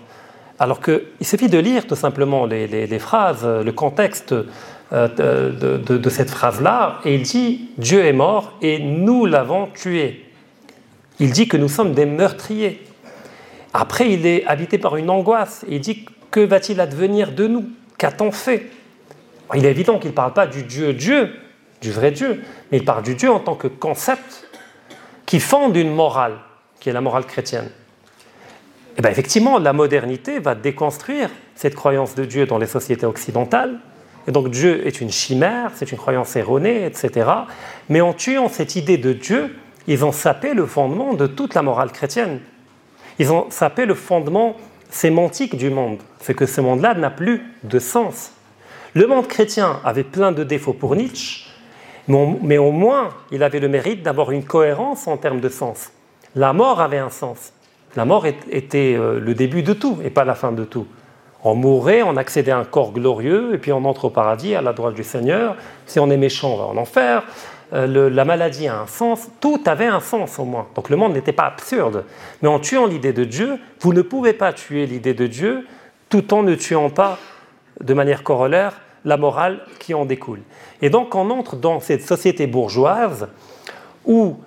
Alors qu'il suffit de lire tout simplement les, phrases, le contexte euh, de, cette phrase-là, et il dit Dieu est mort et nous l'avons tué. Il dit que nous sommes des meurtriers. Après, il est habité par une angoisse il dit que va-t-il advenir de nous? Qu'a-t-on fait? Il est évident qu'il ne parle pas du Dieu Dieu, du vrai Dieu, mais il parle du Dieu en tant que concept qui fonde une morale, qui est la morale chrétienne. Eh bien effectivement, la modernité va déconstruire cette croyance de Dieu dans les sociétés occidentales. Et donc Dieu est une chimère, c'est une croyance erronée, etc. Mais en tuant cette idée de Dieu, ils ont sapé le fondement de toute la morale chrétienne. Ils ont sapé le fondement sémantique du monde, c'est que ce monde-là n'a plus de sens. Le monde chrétien avait plein de défauts pour Nietzsche, mais au moins il avait le mérite d'avoir une cohérence en termes de sens. La mort avait un sens. La mort était euh, le début de tout et pas la fin de tout. On mourait, on accédait à un corps glorieux, et puis on entre au paradis à la droite du Seigneur. Si on est méchant, on va en enfer. Euh, la maladie a un sens, tout avait un sens au moins. Donc le monde n'était pas absurde. Mais en tuant l'idée de Dieu, vous ne pouvez pas tuer l'idée de Dieu tout en ne tuant pas de manière corollaire la morale qui en découle. Et donc on entre dans cette société bourgeoise où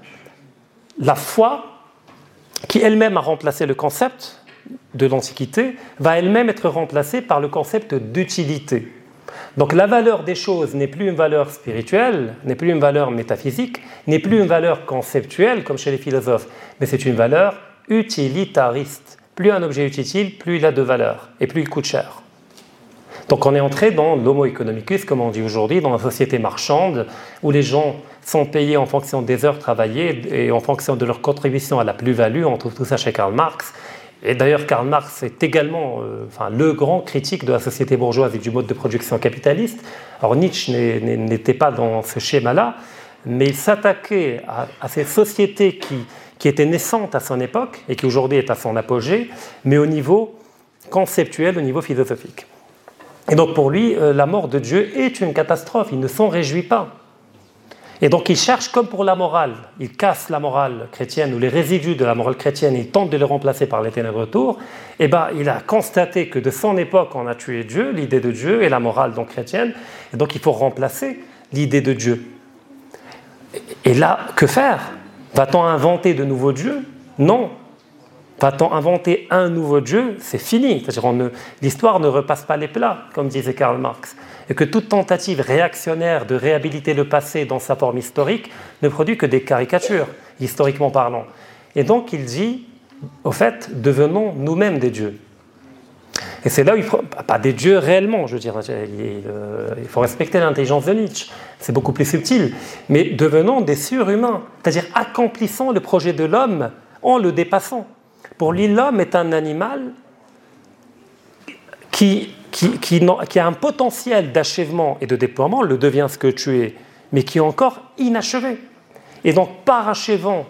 la foi, qui elle-même a remplacé le concept de l'Antiquité, va elle-même être remplacée par le concept d'utilité. Donc la valeur des choses n'est plus une valeur spirituelle, n'est plus une valeur métaphysique, n'est plus une valeur conceptuelle comme chez les philosophes, mais c'est une valeur utilitariste. Plus un objet est utile, plus il a de valeur et plus il coûte cher. Donc on est entré dans l'homo economicus, comme on dit aujourd'hui, dans la société marchande, où les gens sont payés en fonction des heures travaillées et en fonction de leur contribution à la plus-value. On trouve tout ça chez Karl Marx. Et d'ailleurs, Karl Marx est également euh, enfin, le grand critique de la société bourgeoise et du mode de production capitaliste. Alors Nietzsche n'était pas dans ce schéma-là, mais il s'attaquait à, ces sociétés qui, qui étaient naissantes à son époque et qui aujourd'hui est à son apogée, mais au niveau conceptuel, au niveau philosophique. Et donc pour lui, euh, la mort de Dieu est une catastrophe, il ne s'en réjouit pas. Et donc il cherche comme pour la morale, il casse la morale chrétienne ou les résidus de la morale chrétienne, il tente de les remplacer par les ténèbres autour. Et eh ben il a constaté que de son époque on a tué Dieu, l'idée de Dieu et la morale donc chrétienne, et donc il faut remplacer l'idée de Dieu. Et là, que faire? Va-t-on inventer de nouveaux dieux? Non. Va-t-on inventer un nouveau Dieu? C'est fini. L'histoire ne repasse pas les plats, comme disait Karl Marx et que toute tentative réactionnaire de réhabiliter le passé dans sa forme historique ne produit que des caricatures, historiquement parlant. Et donc il dit, au fait, devenons nous-mêmes des dieux. Et c'est là où il faut, pas des dieux réellement, je veux dire, il faut respecter l'intelligence de Nietzsche, c'est beaucoup plus subtil, mais devenons des surhumains, c'est-à-dire accomplissons le projet de l'homme en le dépassant. Pour lui, l'homme est un animal qui qui, a un potentiel d'achèvement et de déploiement, le devient ce que tu es, mais qui est encore inachevé. Et donc, parachevant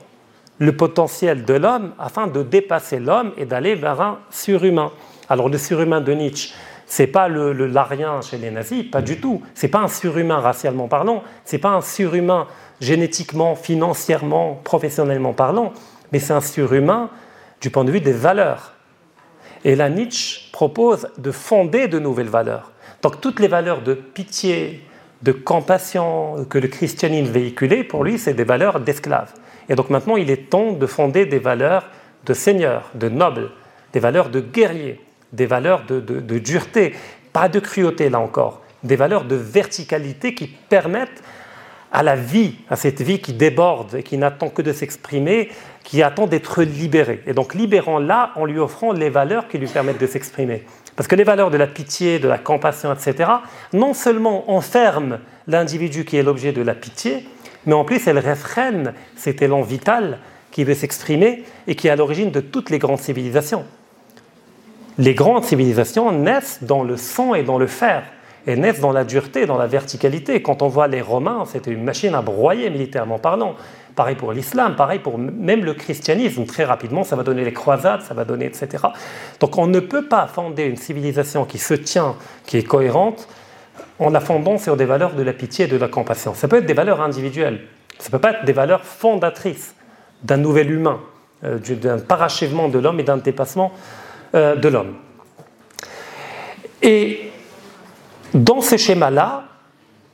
le potentiel de l'homme afin de dépasser l'homme et d'aller vers un surhumain. Alors, le surhumain de Nietzsche, c'est pas le, l'arien chez les nazis, pas du tout. C'est pas un surhumain racialement parlant, c'est pas un surhumain génétiquement, financièrement, professionnellement parlant, mais c'est un surhumain du point de vue des valeurs. Et là, Nietzsche propose de fonder de nouvelles valeurs. Donc toutes les valeurs de pitié, de compassion que le christianisme véhiculait, pour lui, c'est des valeurs d'esclaves. Et donc maintenant, il est temps de fonder des valeurs de seigneur, de noble, des valeurs de guerrier, des valeurs de, de dureté, pas de cruauté là encore, des valeurs de verticalité qui permettent à la vie, à cette vie qui déborde et qui n'attend que de s'exprimer, qui attend d'être libérée. Et donc libérant-la en lui offrant les valeurs qui lui permettent de s'exprimer. Parce que les valeurs de la pitié, de la compassion, etc., non seulement enferment l'individu qui est l'objet de la pitié, mais en plus elles réfrènent cet élan vital qui veut s'exprimer et qui est à l'origine de toutes les grandes civilisations. Les grandes civilisations naissent dans le sang et dans le fer et naissent dans la dureté, dans la verticalité. Quand on voit les Romains, c'était une machine à broyer militairement parlant, pareil pour l'islam, pareil pour même le christianisme. Très rapidement, ça va donner les croisades, ça va donner, etc. Donc on ne peut pas fonder une civilisation qui se tient, qui est cohérente, en la fondant sur des valeurs de la pitié et de la compassion. Ça peut être des valeurs individuelles, ça ne peut pas être des valeurs fondatrices d'un nouvel humain, euh, d'un parachèvement de l'homme et d'un dépassement euh, de l'homme. Et dans ce schéma-là,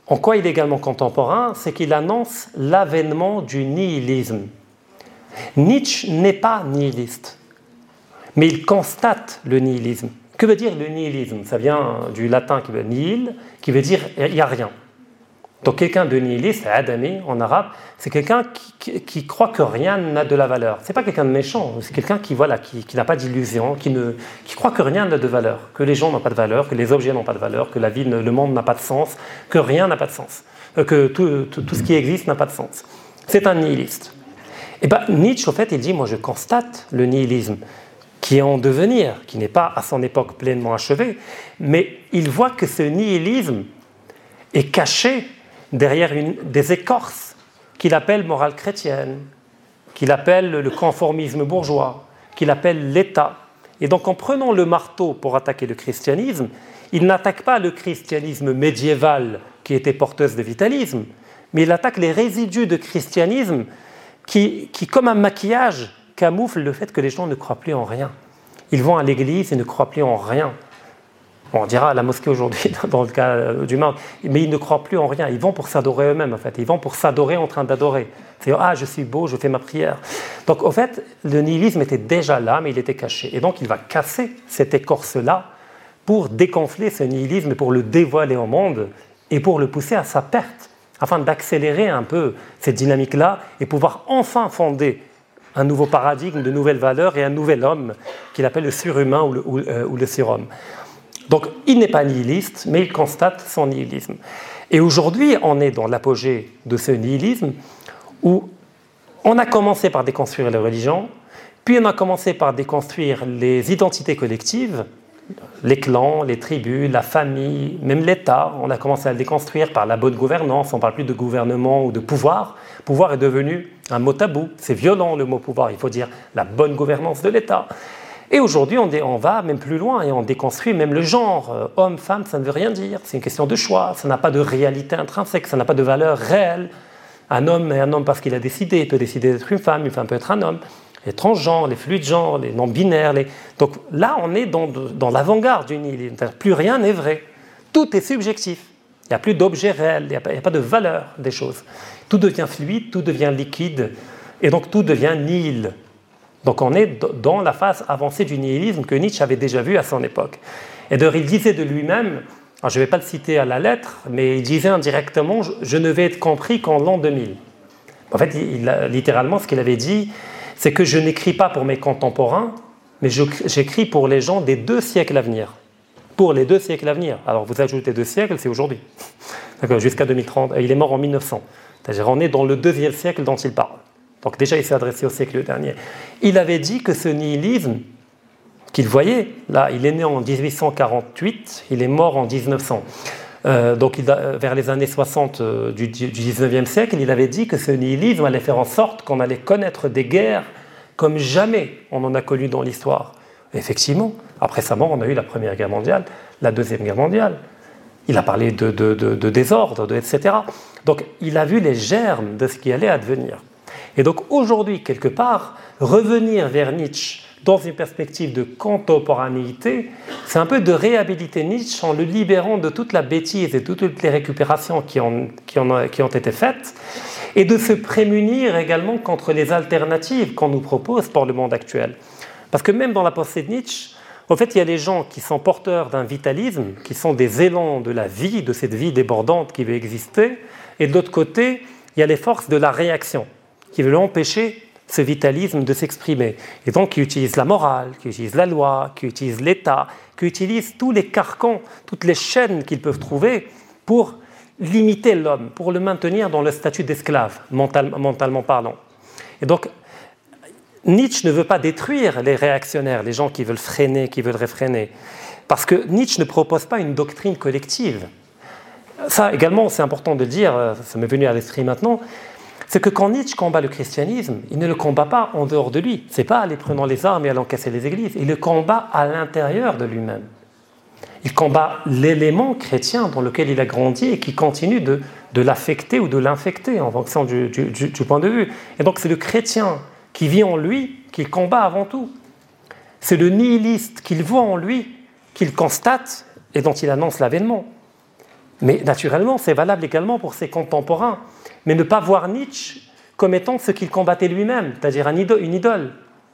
en quoi il est également contemporain C'est qu'il annonce l'avènement du nihilisme. Nietzsche n'est pas nihiliste, mais il constate le nihilisme. Que veut dire le nihilisme? Ça vient du latin qui veut nihil, qui veut dire il n'y a rien. Donc quelqu'un de nihiliste, adami en arabe, c'est quelqu'un qui, croit que rien n'a de la valeur. C'est pas quelqu'un de méchant, c'est quelqu'un qui voilà, qui, n'a pas d'illusion, qui, ne, qui croit que rien n'a de valeur, que les gens n'ont pas de valeur, que les objets n'ont pas de valeur, que la vie, le monde n'a pas de sens, que rien n'a pas de sens, euh, que tout, tout, ce qui existe n'a pas de sens. C'est un nihiliste. Et eh ben Nietzsche, au fait, il dit, moi je constate le nihilisme qui est en devenir, qui n'est pas à son époque pleinement achevé, mais il voit que ce nihilisme est caché derrière une, des écorces qu'il appelle morale chrétienne, qu'il appelle le conformisme bourgeois, qu'il appelle l'État. Et donc en prenant le marteau pour attaquer le christianisme, il n'attaque pas le christianisme médiéval qui était porteuse de vitalisme, mais il attaque les résidus de christianisme qui, qui comme un maquillage, camouflent le fait que les gens ne croient plus en rien. Ils vont à l'église et ne croient plus en rien on dira à la mosquée aujourd'hui, dans le cas euh, du monde, mais ils ne croient plus en rien. Ils vont pour s'adorer eux-mêmes, en fait. Ils vont pour s'adorer en train d'adorer. C'est ah, je suis beau, je fais ma prière. Donc, en fait, le nihilisme était déjà là, mais il était caché. Et donc, il va casser cette écorce-là pour déconfler ce nihilisme et pour le dévoiler au monde et pour le pousser à sa perte, afin d'accélérer un peu cette dynamique-là et pouvoir enfin fonder un nouveau paradigme, de nouvelles valeurs et un nouvel homme qu'il appelle le surhumain ou le, ou euh, le surhomme. Donc il n'est pas nihiliste, mais il constate son nihilisme. Et aujourd'hui, on est dans l'apogée de ce nihilisme où on a commencé par déconstruire les religions, puis on a commencé par déconstruire les identités collectives, les clans, les tribus, la famille, même l'État. On a commencé à le déconstruire par la bonne gouvernance. On ne parle plus de gouvernement ou de pouvoir. Pouvoir est devenu un mot tabou. C'est violent le mot pouvoir. Il faut dire la bonne gouvernance de l'État. Et aujourd'hui, on, va même plus loin et on déconstruit même le genre. Euh, homme, femme, ça ne veut rien dire. C'est une question de choix. Ça n'a pas de réalité intrinsèque. Ça n'a pas de valeur réelle. Un homme est un homme parce qu'il a décidé. Il peut décider d'être une femme. Une femme peut être un homme. Les transgenres, les fluides genres, les non-binaires. Donc là, on est dans, l'avant-garde du nihilisme. Plus rien n'est vrai. Tout est subjectif. Il n'y a plus d'objet réel. Il n'y a, pas de valeur des choses. Tout devient fluide, tout devient liquide. Et donc tout devient nihil. Donc on est dans la phase avancée du nihilisme que Nietzsche avait déjà vu à son époque. Et d'ailleurs, il disait de lui-même, je ne vais pas le citer à la lettre, mais il disait indirectement, je ne vais être compris qu'en l'an 2000. En fait, littéralement, ce qu'il avait dit, c'est que je n'écris pas pour mes contemporains, mais j'écris pour les gens des deux siècles à venir. Pour les deux siècles à venir. Alors vous ajoutez deux siècles, c'est aujourd'hui. Jusqu'à 2030. il est mort en 1900. C'est-à-dire on est dans le deuxième siècle dont il parle. Donc déjà, il s'est adressé au siècle dernier. Il avait dit que ce nihilisme qu'il voyait, là, il est né en 1848, il est mort en 1900. Euh, donc vers les années 60 euh, du, du 19e siècle, il avait dit que ce nihilisme allait faire en sorte qu'on allait connaître des guerres comme jamais on en a connu dans l'histoire. Effectivement, après sa mort, on a eu la Première Guerre mondiale, la Deuxième Guerre mondiale. Il a parlé de, de désordre, etc. Donc il a vu les germes de ce qui allait advenir. Et donc aujourd'hui, quelque part, revenir vers Nietzsche dans une perspective de contemporanéité, c'est un peu de réhabiliter Nietzsche en le libérant de toute la bêtise et de toutes les récupérations qui ont, été faites, et de se prémunir également contre les alternatives qu'on nous propose pour le monde actuel. Parce que même dans la pensée de Nietzsche, en fait, il y a des gens qui sont porteurs d'un vitalisme, qui sont des élans de la vie, de cette vie débordante qui veut exister, et de l'autre côté, il y a les forces de la réaction qui veulent empêcher ce vitalisme de s'exprimer. Et donc qui utilisent la morale, qui utilisent la loi, qui utilisent l'État, qui utilisent tous les carcans, toutes les chaînes qu'ils peuvent trouver pour limiter l'homme, pour le maintenir dans le statut d'esclave, mentalement parlant. Et donc, Nietzsche ne veut pas détruire les réactionnaires, les gens qui veulent freiner, qui veulent réfréner, parce que Nietzsche ne propose pas une doctrine collective. Ça également, c'est important de dire, ça m'est venu à l'esprit maintenant, c'est que quand Nietzsche combat le christianisme, il ne le combat pas en dehors de lui. C'est pas les prenant les armes et allant casser les églises. Il le combat à l'intérieur de lui-même. Il combat l'élément chrétien dans lequel il a grandi et qui continue de, l'affecter ou de l'infecter en fonction du, point de vue. Et donc c'est le chrétien qui vit en lui qu'il combat avant tout. C'est le nihiliste qu'il voit en lui, qu'il constate et dont il annonce l'avènement. Mais naturellement, c'est valable également pour ses contemporains. Mais ne pas voir Nietzsche comme étant ce qu'il combattait lui-même, c'est-à-dire une idole.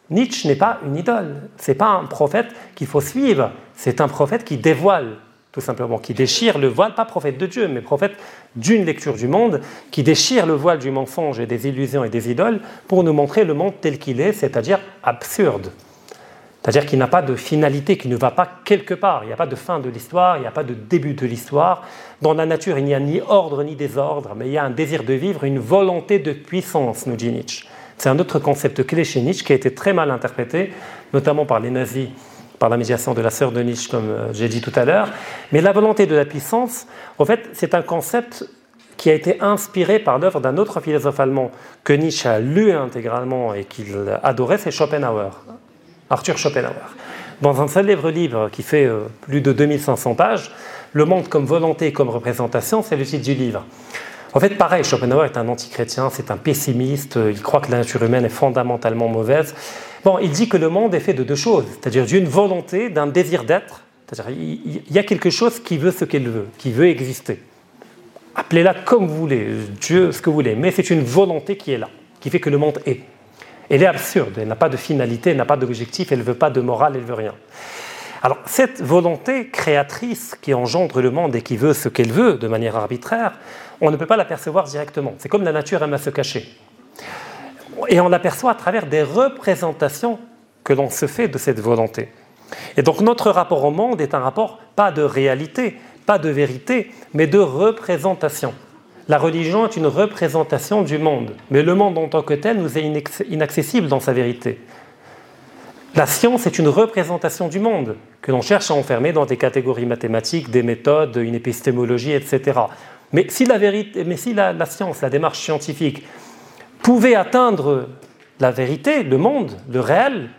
Nietzsche n'est pas une idole, ce n'est pas un prophète qu'il faut suivre, c'est un prophète qui dévoile, tout simplement, qui déchire le voile, pas prophète de Dieu, mais prophète d'une lecture du monde, qui déchire le voile du mensonge et des illusions et des idoles pour nous montrer le monde tel qu'il est, c'est-à-dire absurde. C'est-à-dire qu'il n'a pas de finalité, qu'il ne va pas quelque part. Il n'y a pas de fin de l'histoire, il n'y a pas de début de l'histoire. Dans la nature, il n'y a ni ordre ni désordre, mais il y a un désir de vivre, une volonté de puissance, nous dit Nietzsche. C'est un autre concept clé chez Nietzsche qui a été très mal interprété, notamment par les nazis, par la médiation de la sœur de Nietzsche, comme euh, j'ai dit tout à l'heure. Mais la volonté de la puissance, en fait, c'est un concept qui a été inspiré par l'œuvre d'un autre philosophe allemand que Nietzsche a lu intégralement et qu'il adorait, c'est Schopenhauer, Arthur Schopenhauer. Dans un célèbre livre qui fait euh, plus de 2500 pages, Le monde comme volonté et comme représentation, c'est le titre du livre. En fait, pareil, Schopenhauer est un anti-chrétien, c'est un pessimiste, il croit que la nature humaine est fondamentalement mauvaise. Bon, il dit que le monde est fait de deux choses, c'est-à-dire d'une volonté, d'un désir d'être, c'est-à-dire il y a quelque chose qui veut ce qu'elle veut, qui veut exister. Appelez-la comme vous voulez, Dieu, ce que vous voulez, mais c'est une volonté qui est là, qui fait que le monde est. Elle est absurde, elle n'a pas de finalité, elle n'a pas d'objectif, elle ne veut pas de morale, elle ne veut rien. Alors cette volonté créatrice qui engendre le monde et qui veut ce qu'elle veut de manière arbitraire, on ne peut pas l'apercevoir directement. C'est comme la nature aime à se cacher. Et on l'aperçoit à travers des représentations que l'on se fait de cette volonté. Et donc notre rapport au monde est un rapport pas de réalité, pas de vérité, mais de représentation. La religion est une représentation du monde, mais le monde en tant que tel nous est inaccessible dans sa vérité. La science est une représentation du monde que l'on cherche à enfermer dans des catégories mathématiques, des méthodes, une épistémologie, etc. Mais si la, vérité, mais si la, science, la démarche scientifique pouvait atteindre la vérité, le monde, le réel,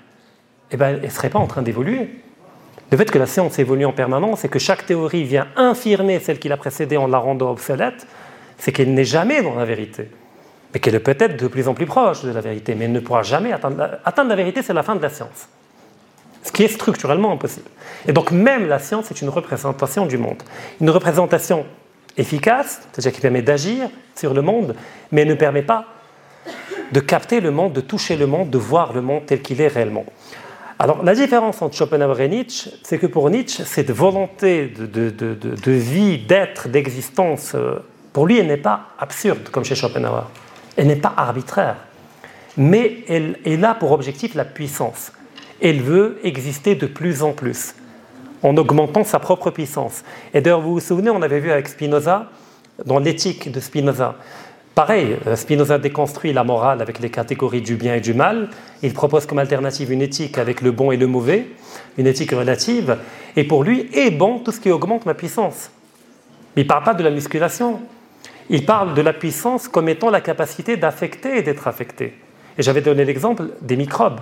eh ben, elle ne serait pas en train d'évoluer. Le fait que la science évolue en permanence et que chaque théorie vient infirmer celle qui l'a précédée en la rendant obsolète, c'est qu'elle n'est jamais dans la vérité mais qu'elle est peut-être de plus en plus proche de la vérité, mais elle ne pourra jamais atteindre la, atteindre la vérité, c'est la fin de la science. Ce qui est structurellement impossible. Et donc même la science est une représentation du monde. Une représentation efficace, c'est-à-dire qui permet d'agir sur le monde, mais ne permet pas de capter le monde, de toucher le monde, de voir le monde tel qu'il est réellement. Alors la différence entre Schopenhauer et Nietzsche, c'est que pour Nietzsche, cette volonté de vie, d'être, d'existence, euh, pour lui, elle n'est pas absurde comme chez Schopenhauer. Elle n'est pas arbitraire, mais elle là pour objectif la puissance. Elle veut exister de plus en plus, en augmentant sa propre puissance. Et d'ailleurs, vous vous souvenez, on avait vu avec Spinoza, dans l'éthique de Spinoza, Pareil, euh, Spinoza déconstruit la morale avec les catégories du bien et du mal. Il propose comme alternative une éthique avec le bon et le mauvais, une éthique relative. Et pour lui, est bon tout ce qui augmente ma puissance. il ne parle pas de la musculation, il parle de la puissance comme étant la capacité d'affecter et d'être affecté. Et j'avais donné l'exemple des microbes.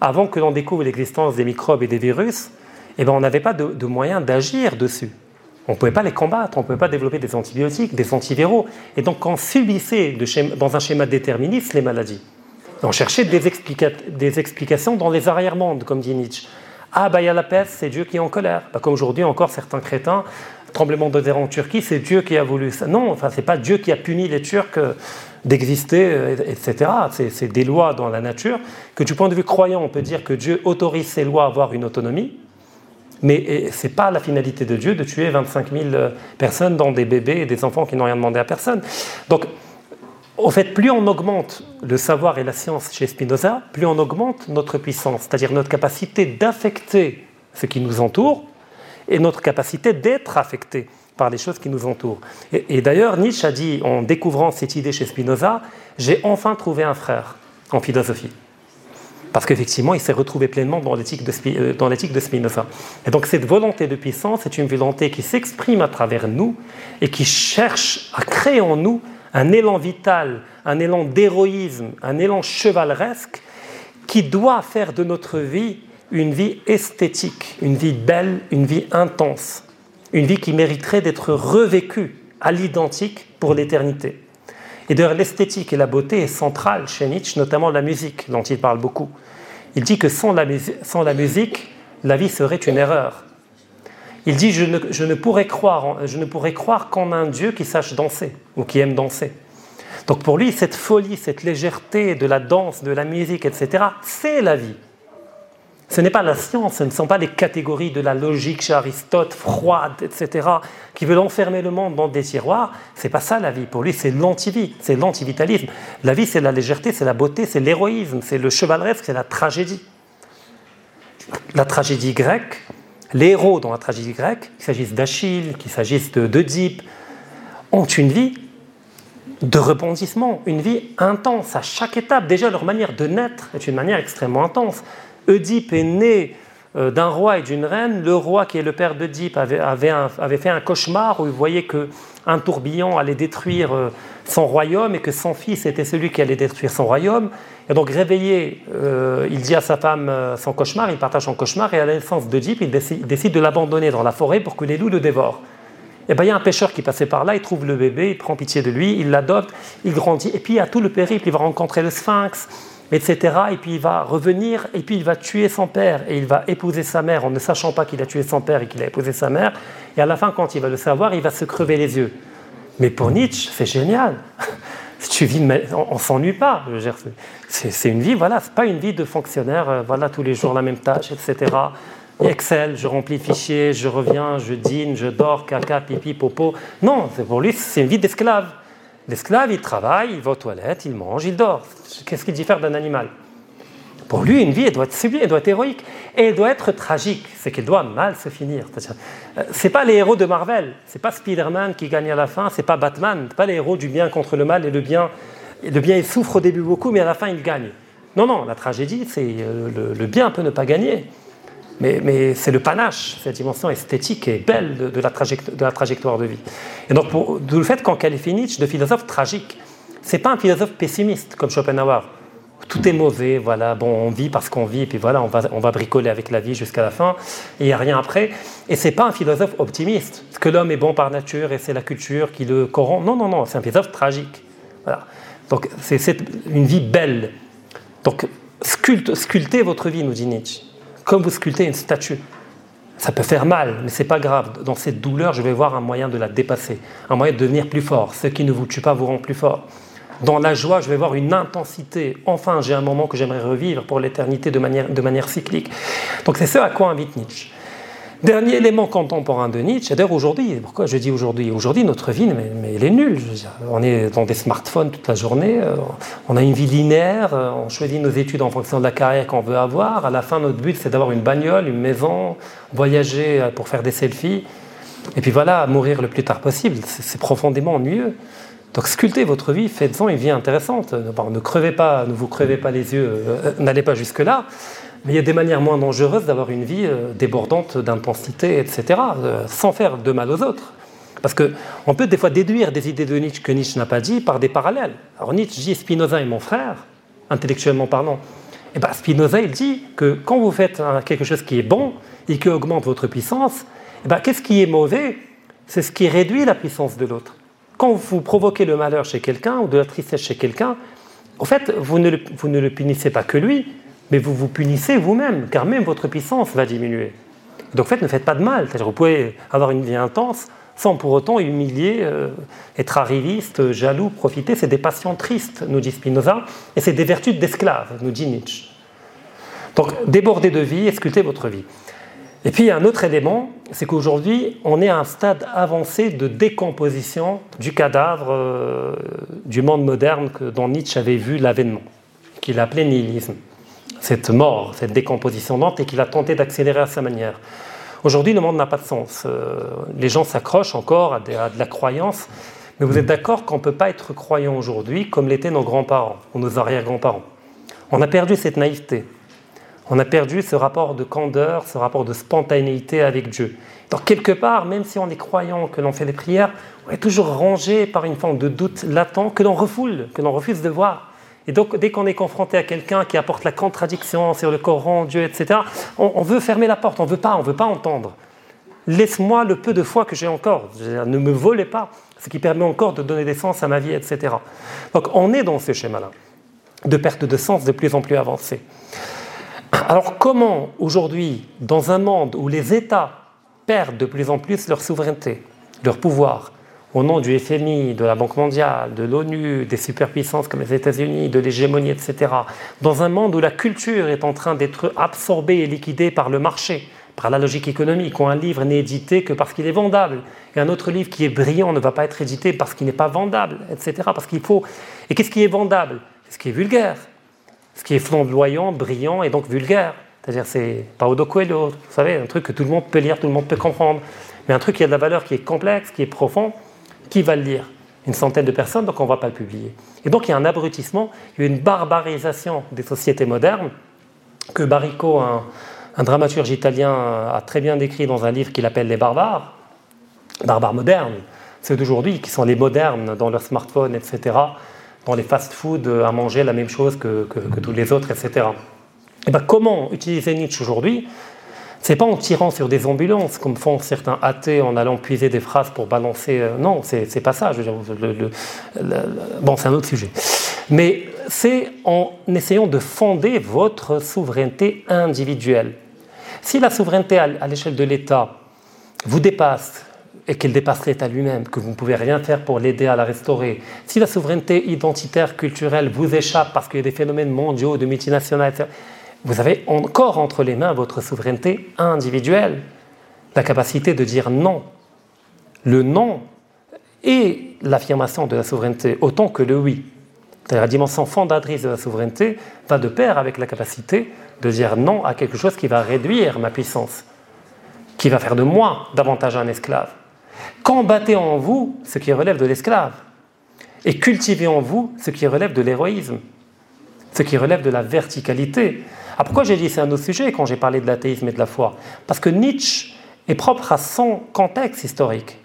Avant que l'on découvre l'existence des microbes et des virus, eh ben, on n'avait pas de, moyen d'agir dessus. On ne pouvait pas les combattre, on ne pouvait pas développer des antibiotiques, des antiviraux. Et donc on subissait dans un schéma déterministe les maladies. on cherchait des, des explications dans les arrière-mondes, comme dit Nietzsche. Ah, bah il y a la peste, c'est Dieu qui est en colère. Bah, comme aujourd'hui, encore certains crétins tremblement de terre en Turquie, c'est Dieu qui a voulu ça. Non, enfin, c'est pas Dieu qui a puni les Turcs euh, d'exister, euh, etc. C'est des lois dans la nature que du point de vue croyant, on peut dire que Dieu autorise ces lois à avoir une autonomie, mais ce n'est pas la finalité de Dieu de tuer 25 000 euh, personnes, dont des bébés et des enfants qui n'ont rien demandé à personne. Donc, au fait, plus on augmente le savoir et la science chez Spinoza, plus on augmente notre puissance, c'est-à-dire notre capacité d'affecter ce qui nous entoure, et notre capacité d'être affecté par les choses qui nous entourent. Et, d'ailleurs, Nietzsche a dit, en découvrant cette idée chez Spinoza, j'ai enfin trouvé un frère en philosophie. Parce qu'effectivement, il s'est retrouvé pleinement dans l'éthique de, euh, dans l'éthique de Spinoza. Et donc cette volonté de puissance est une volonté qui s'exprime à travers nous et qui cherche à créer en nous un élan vital, un élan d'héroïsme, un élan chevaleresque qui doit faire de notre vie une vie esthétique, une vie belle, une vie intense, une vie qui mériterait d'être revécue à l'identique pour l'éternité. Et d'ailleurs, l'esthétique et la beauté est centrale chez Nietzsche, notamment la musique, dont il parle beaucoup. Il dit que sans la, musique, la vie serait une erreur. Il dit je ne, pourrais croire, je ne pourrais croire qu'en un Dieu qui sache danser ou qui aime danser. Donc pour lui, cette folie, cette légèreté de la danse, de la musique, etc., c'est la vie. Ce n'est pas la science, ce ne sont pas les catégories de la logique chez Aristote, froide, etc., qui veulent enfermer le monde dans des tiroirs. C'est pas ça la vie. Pour lui, c'est l'antivie, c'est l'antivitalisme. La vie, c'est la légèreté, c'est la beauté, c'est l'héroïsme, c'est le chevaleresque, c'est la tragédie. La tragédie grecque, les héros dans la tragédie grecque, qu'il s'agisse d'Achille, qu'il s'agisse d'Oedipe, ont une vie de rebondissement, une vie intense à chaque étape. Déjà, leur manière de naître est une manière extrêmement intense. Oedipe est né euh, d'un roi et d'une reine. Le roi, qui est le père d'Oedipe, avait, fait un cauchemar où il voyait qu'un tourbillon allait détruire euh, son royaume et que son fils était celui qui allait détruire son royaume. Et donc, réveillé, euh, il dit à sa femme son cauchemar, il partage son cauchemar, et à la naissance d'Oedipe, il décide, de l'abandonner dans la forêt pour que les loups le dévorent. Et bien, il y a un pêcheur qui passait par là, il trouve le bébé, il prend pitié de lui, il l'adopte, il grandit, et puis a tout le périple, il va rencontrer le sphinx, etc. Et puis il va revenir, et puis il va tuer son père, et il va épouser sa mère en ne sachant pas qu'il a tué son père et qu'il a épousé sa mère. Et à la fin, quand il va le savoir, il va se crever les yeux. Mais pour Nietzsche, c'est génial. tu vis, on, ne s'ennuie pas. C'est une vie, voilà, c'est pas une vie de fonctionnaire, euh, voilà, tous les jours la même tâche, etc. Excel, je remplis fichiers, je reviens, je dîne, je dors, caca, pipi, popo. Non, pour lui, c'est une vie d'esclave. L'esclave, il travaille, il va aux toilettes, il mange, il dort. Qu'est-ce qui diffère d'un animal? Pour lui, une vie, elle doit être sublime, elle doit être héroïque, et elle doit être tragique, c'est qu'elle doit mal se finir. Euh, c'est pas les héros de Marvel, c'est pas Spider-Man qui gagne à la fin, c'est pas Batman, pas les héros du bien contre le mal, et le bien, le bien il souffre au début beaucoup, mais à la fin il gagne. Non, non, la tragédie, c'est euh, le, le bien peut ne pas gagner. Mais, c'est le panache, cette dimension esthétique et belle de, la, trajectoire de vie. Et donc, d'où le fait qu'on qualifie Nietzsche de philosophe tragique. C'est pas un philosophe pessimiste comme Schopenhauer. Tout est mauvais, voilà, bon, on vit parce qu'on vit, et puis voilà, on va, bricoler avec la vie jusqu'à la fin, et il n'y a rien après. Et c'est pas un philosophe optimiste, que l'homme est bon par nature et c'est la culture qui le corrompt. Non, non, non, c'est un philosophe tragique. Voilà. Donc, c'est une vie belle. Donc, sculpte, sculptez votre vie, nous dit Nietzsche comme vous sculptez une statue. Ça peut faire mal, mais c'est pas grave. Dans cette douleur, je vais voir un moyen de la dépasser, un moyen de devenir plus fort. Ce qui ne vous tue pas vous rend plus fort. Dans la joie, je vais voir une intensité. Enfin, j'ai un moment que j'aimerais revivre pour l'éternité de manière, de manière cyclique. Donc c'est ce à quoi invite Nietzsche. Dernier élément contemporain de Nietzsche, d'ailleurs aujourd'hui, pourquoi je dis aujourd'hui Aujourd'hui, notre vie, mais, elle est nulle. on est dans des smartphones toute la journée, euh, on a une vie linéaire, euh, on choisit nos études en fonction de la carrière qu'on veut avoir. À la fin, notre but, c'est d'avoir une bagnole, une maison, voyager euh, pour faire des selfies. Et puis voilà, mourir le plus tard possible. C'est profondément ennuyeux. Donc sculptez votre vie, faites-en une vie intéressante. Ne crevez pas, ne vous crevez pas les yeux, n'allez pas jusque-là. Mais il y a des manières moins dangereuses d'avoir une vie euh, débordante d'intensité, etc., euh, sans faire de mal aux autres. Parce qu'on peut des fois déduire des idées de Nietzsche que Nietzsche n'a pas dit par des parallèles. Alors Nietzsche dit Spinoza est mon frère, intellectuellement parlant. Et bien Spinoza, il dit que quand vous faites quelque chose qui est bon et qui augmente votre puissance, et ben, qu'est-ce qui est mauvais? C'est ce qui réduit la puissance de l'autre. Quand vous provoquez le malheur chez quelqu'un ou de la tristesse chez quelqu'un, en fait, vous ne, vous ne le punissez pas que lui, mais vous vous punissez vous-même, car même votre puissance va diminuer. Donc en ne faites pas de mal. Vous pouvez avoir une vie intense sans pour autant humilier, euh, être arriviste, jaloux, profiter. C'est des passions tristes, nous dit Spinoza, et c'est des vertus d'esclave, nous dit Nietzsche. Donc débordez de vie, escultez votre vie. Et puis il y a un autre élément, c'est qu'aujourd'hui, on est à un stade avancé de décomposition du cadavre euh, du monde moderne que, dont Nietzsche avait vu l'avènement, qu'il appelait nihilisme cette mort, cette décomposition lente et qu'il a tenté d'accélérer à sa manière. Aujourd'hui, le monde n'a pas de sens. Euh, les gens s'accrochent encore à de, la croyance, mais vous êtes d'accord qu'on ne peut pas être croyant aujourd'hui comme l'étaient nos grands-parents ou nos arrière-grands-parents? On a perdu cette naïveté. On a perdu ce rapport de candeur, ce rapport de spontanéité avec Dieu. Donc quelque part, même si on est croyant, que l'on fait des prières, on est toujours rangé par une forme de doute latent que l'on refoule, que l'on refuse de voir. Et donc, dès qu'on est confronté à quelqu'un qui apporte la contradiction sur le Coran, Dieu, etc., on, veut fermer la porte, on ne veut pas, on veut pas entendre. Laisse-moi le peu de foi que j'ai encore. Ne me volez pas, ce qui permet encore de donner des sens à ma vie, etc. Donc, on est dans ce schéma-là, de perte de sens de plus en plus avancé. Alors, comment aujourd'hui, dans un monde où les États perdent de plus en plus leur souveraineté, leur pouvoir, au nom du FMI, de la Banque mondiale, de l'ONU, des superpuissances comme les États-Unis, de l'hégémonie, etc., dans un monde où la culture est en train d'être absorbée et liquidée par le marché, par la logique économique, où un livre n'est édité que parce qu'il est vendable, et un autre livre qui est brillant ne va pas être édité parce qu'il n'est pas vendable, etc. Parce qu'il faut. Et qu'est-ce qui est vendable? Ce qui est vulgaire, ce qui est flamboyant, brillant et donc vulgaire. C'est-à-dire, c'est Paulo Coelho, vous savez, un truc que tout le monde peut lire, tout le monde peut comprendre, mais un truc qui a de la valeur, qui est complexe, qui est profond, qui va le lire? Une centaine de personnes, donc on ne va pas le publier. Et donc il y a un abrutissement, il y a une barbarisation des sociétés modernes que Baricco, un, dramaturge italien, a très bien décrit dans un livre qu'il appelle Les barbares, barbares modernes, ceux d'aujourd'hui qui sont les modernes dans leur smartphone, etc., dans les fast-foods, à manger la même chose que, que tous les autres, etc. Et ben, comment utiliser Nietzsche aujourd'hui? C'est pas en tirant sur des ambulances, comme font certains athées en allant puiser des phrases pour balancer. Euh, non, c'est pas ça. Bon, c'est un autre sujet. Mais c'est en essayant de fonder votre souveraineté individuelle. Si la souveraineté à l'échelle de l'État vous dépasse et qu'elle dépasse l'État lui-même, que vous ne pouvez rien faire pour l'aider à la restaurer, si la souveraineté identitaire, culturelle vous échappe parce qu'il y a des phénomènes mondiaux, de multinationales, etc., vous avez encore entre les mains votre souveraineté individuelle, la capacité de dire non. Le non est l'affirmation de la souveraineté autant que le oui. La dimension fondatrice de la souveraineté va de pair avec la capacité de dire non à quelque chose qui va réduire ma puissance, qui va faire de moi davantage un esclave. Combattez en vous ce qui relève de l'esclave et cultivez en vous ce qui relève de l'héroïsme, ce qui relève de la verticalité, ah, pourquoi j'ai dit c'est un autre sujet quand j'ai parlé de l'athéisme et de la foi? Parce que Nietzsche est propre à son contexte historique.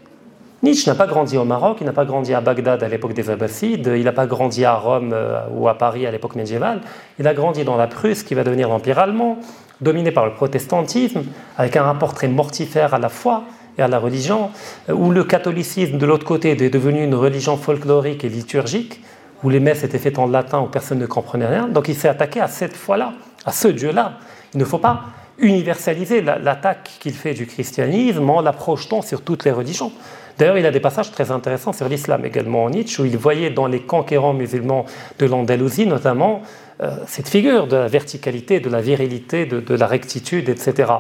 Nietzsche n'a pas grandi au Maroc, il n'a pas grandi à Bagdad à l'époque des Abbassides, il n'a pas grandi à Rome euh, ou à Paris à l'époque médiévale, il a grandi dans la Prusse qui va devenir l'Empire allemand, dominé par le protestantisme, avec un rapport très mortifère à la foi et à la religion, euh, où le catholicisme de l'autre côté est devenu une religion folklorique et liturgique, où les messes étaient faites en latin, où personne ne comprenait rien. Donc il s'est attaqué à cette foi-là à ce Dieu-là. Il ne faut pas universaliser l'attaque qu'il fait du christianisme en la projetant sur toutes les religions. D'ailleurs, il a des passages très intéressants sur l'islam également en Nietzsche, où il voyait dans les conquérants musulmans de l'Andalousie notamment euh, cette figure de la verticalité, de la virilité, de, la rectitude, etc.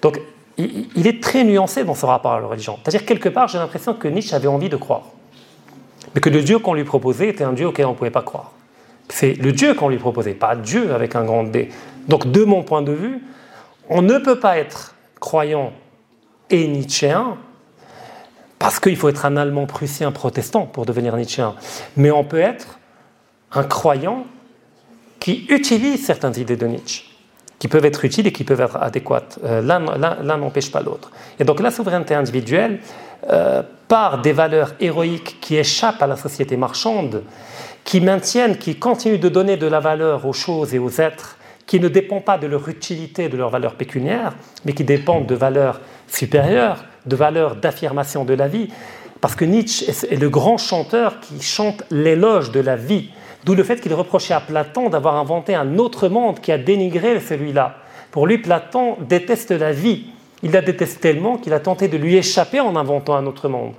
Donc, il, il, est très nuancé dans son rapport à la religion. C'est-à-dire, quelque part, j'ai l'impression que Nietzsche avait envie de croire, mais que le Dieu qu'on lui proposait était un Dieu auquel on ne pouvait pas croire. C'est le Dieu qu'on lui proposait, pas Dieu avec un grand D. Donc, de mon point de vue, on ne peut pas être croyant et nietzschéen parce qu'il faut être un Allemand prussien protestant pour devenir nietzschéen. Mais on peut être un croyant qui utilise certaines idées de Nietzsche, qui peuvent être utiles et qui peuvent être adéquates. Euh, l'un n'empêche pas l'autre. Et donc la souveraineté individuelle, euh, par des valeurs héroïques qui échappent à la société marchande, qui maintiennent, qui continuent de donner de la valeur aux choses et aux êtres, qui ne dépendent pas de leur utilité, de leur valeur pécuniaire, mais qui dépendent de valeurs supérieures, de valeurs d'affirmation de la vie. Parce que Nietzsche est le grand chanteur qui chante l'éloge de la vie, d'où le fait qu'il reprochait à Platon d'avoir inventé un autre monde qui a dénigré celui-là. Pour lui, Platon déteste la vie. Il la déteste tellement qu'il a tenté de lui échapper en inventant un autre monde.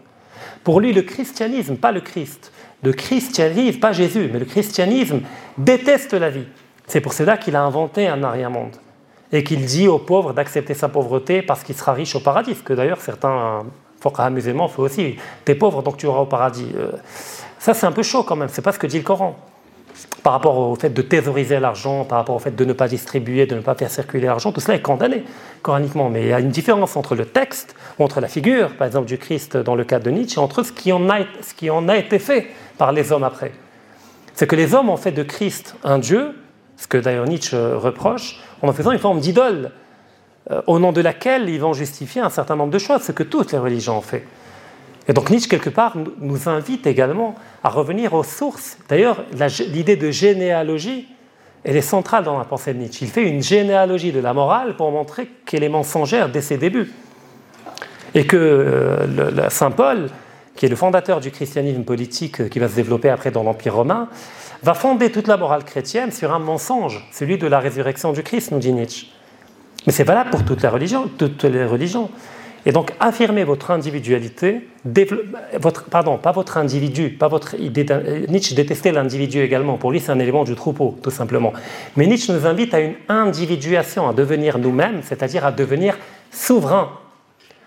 Pour lui, le christianisme, pas le Christ, le christianisme, pas Jésus, mais le christianisme déteste la vie. C'est pour cela qu'il a inventé un arrière-monde et qu'il dit aux pauvres d'accepter sa pauvreté parce qu'il sera riche au paradis, que d'ailleurs certains, fort amusément, font aussi. T'es pauvre donc tu auras au paradis. Euh, ça c'est un peu chaud quand même, c'est pas ce que dit le Coran par rapport au fait de thésauriser l'argent, par rapport au fait de ne pas distribuer, de ne pas faire circuler l'argent, tout cela est condamné coraniquement. Mais il y a une différence entre le texte, entre la figure, par exemple, du Christ dans le cas de Nietzsche, et entre ce qui en a, ce qui en a été fait par les hommes après. C'est que les hommes ont fait de Christ un Dieu, ce que d'ailleurs Nietzsche reproche, en en faisant une forme d'idole. euh, au nom de laquelle ils vont justifier un certain nombre de choses, ce que toutes les religions ont fait. Et donc Nietzsche, quelque part, nous invite également à revenir aux sources. D'ailleurs, l'idée de généalogie, elle est centrale dans la pensée de Nietzsche. Il fait une généalogie de la morale pour montrer qu'elle est mensongère dès ses débuts. Et que euh, Saint Paul, qui est le fondateur du christianisme politique qui va se développer après dans l'Empire romain, va fonder toute la morale chrétienne sur un mensonge, celui de la résurrection du Christ, nous dit Nietzsche. Mais c'est valable pour. Toutes les religions. Et donc affirmer votre individualité, votre, pardon, pas votre individu, pas votre idée. Nietzsche détestait l'individu également. Pour lui, c'est un élément du troupeau, tout simplement. Mais Nietzsche nous invite à une individuation, à devenir nous-mêmes, c'est-à-dire à devenir souverain,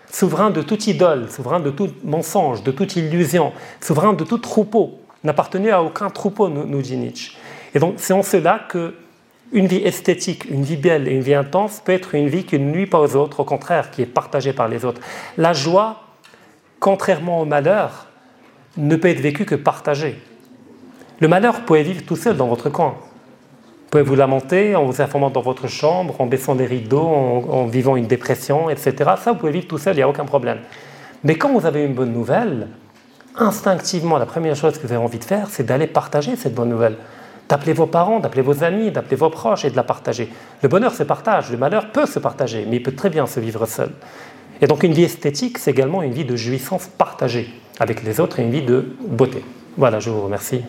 souverain de toute idole, souverain de tout mensonge, de toute illusion, souverain de tout troupeau, n'appartenait à aucun troupeau, nous dit Nietzsche. Et donc c'est en cela que une vie esthétique, une vie belle et une vie intense peut être une vie qui ne nuit pas aux autres, au contraire, qui est partagée par les autres. La joie, contrairement au malheur, ne peut être vécue que partagée. Le malheur, vous pouvez vivre tout seul dans votre coin. Vous pouvez vous lamenter en vous informant dans votre chambre, en baissant des rideaux, en, vivant une dépression, etc. Ça, vous pouvez vivre tout seul, il n'y a aucun problème. Mais quand vous avez une bonne nouvelle, instinctivement, la première chose que vous avez envie de faire, c'est d'aller partager cette bonne nouvelle d'appeler vos parents, d'appeler vos amis, d'appeler vos proches et de la partager. Le bonheur se partage, le malheur peut se partager, mais il peut très bien se vivre seul. Et donc une vie esthétique, c'est également une vie de jouissance partagée avec les autres et une vie de beauté. Voilà, je vous remercie.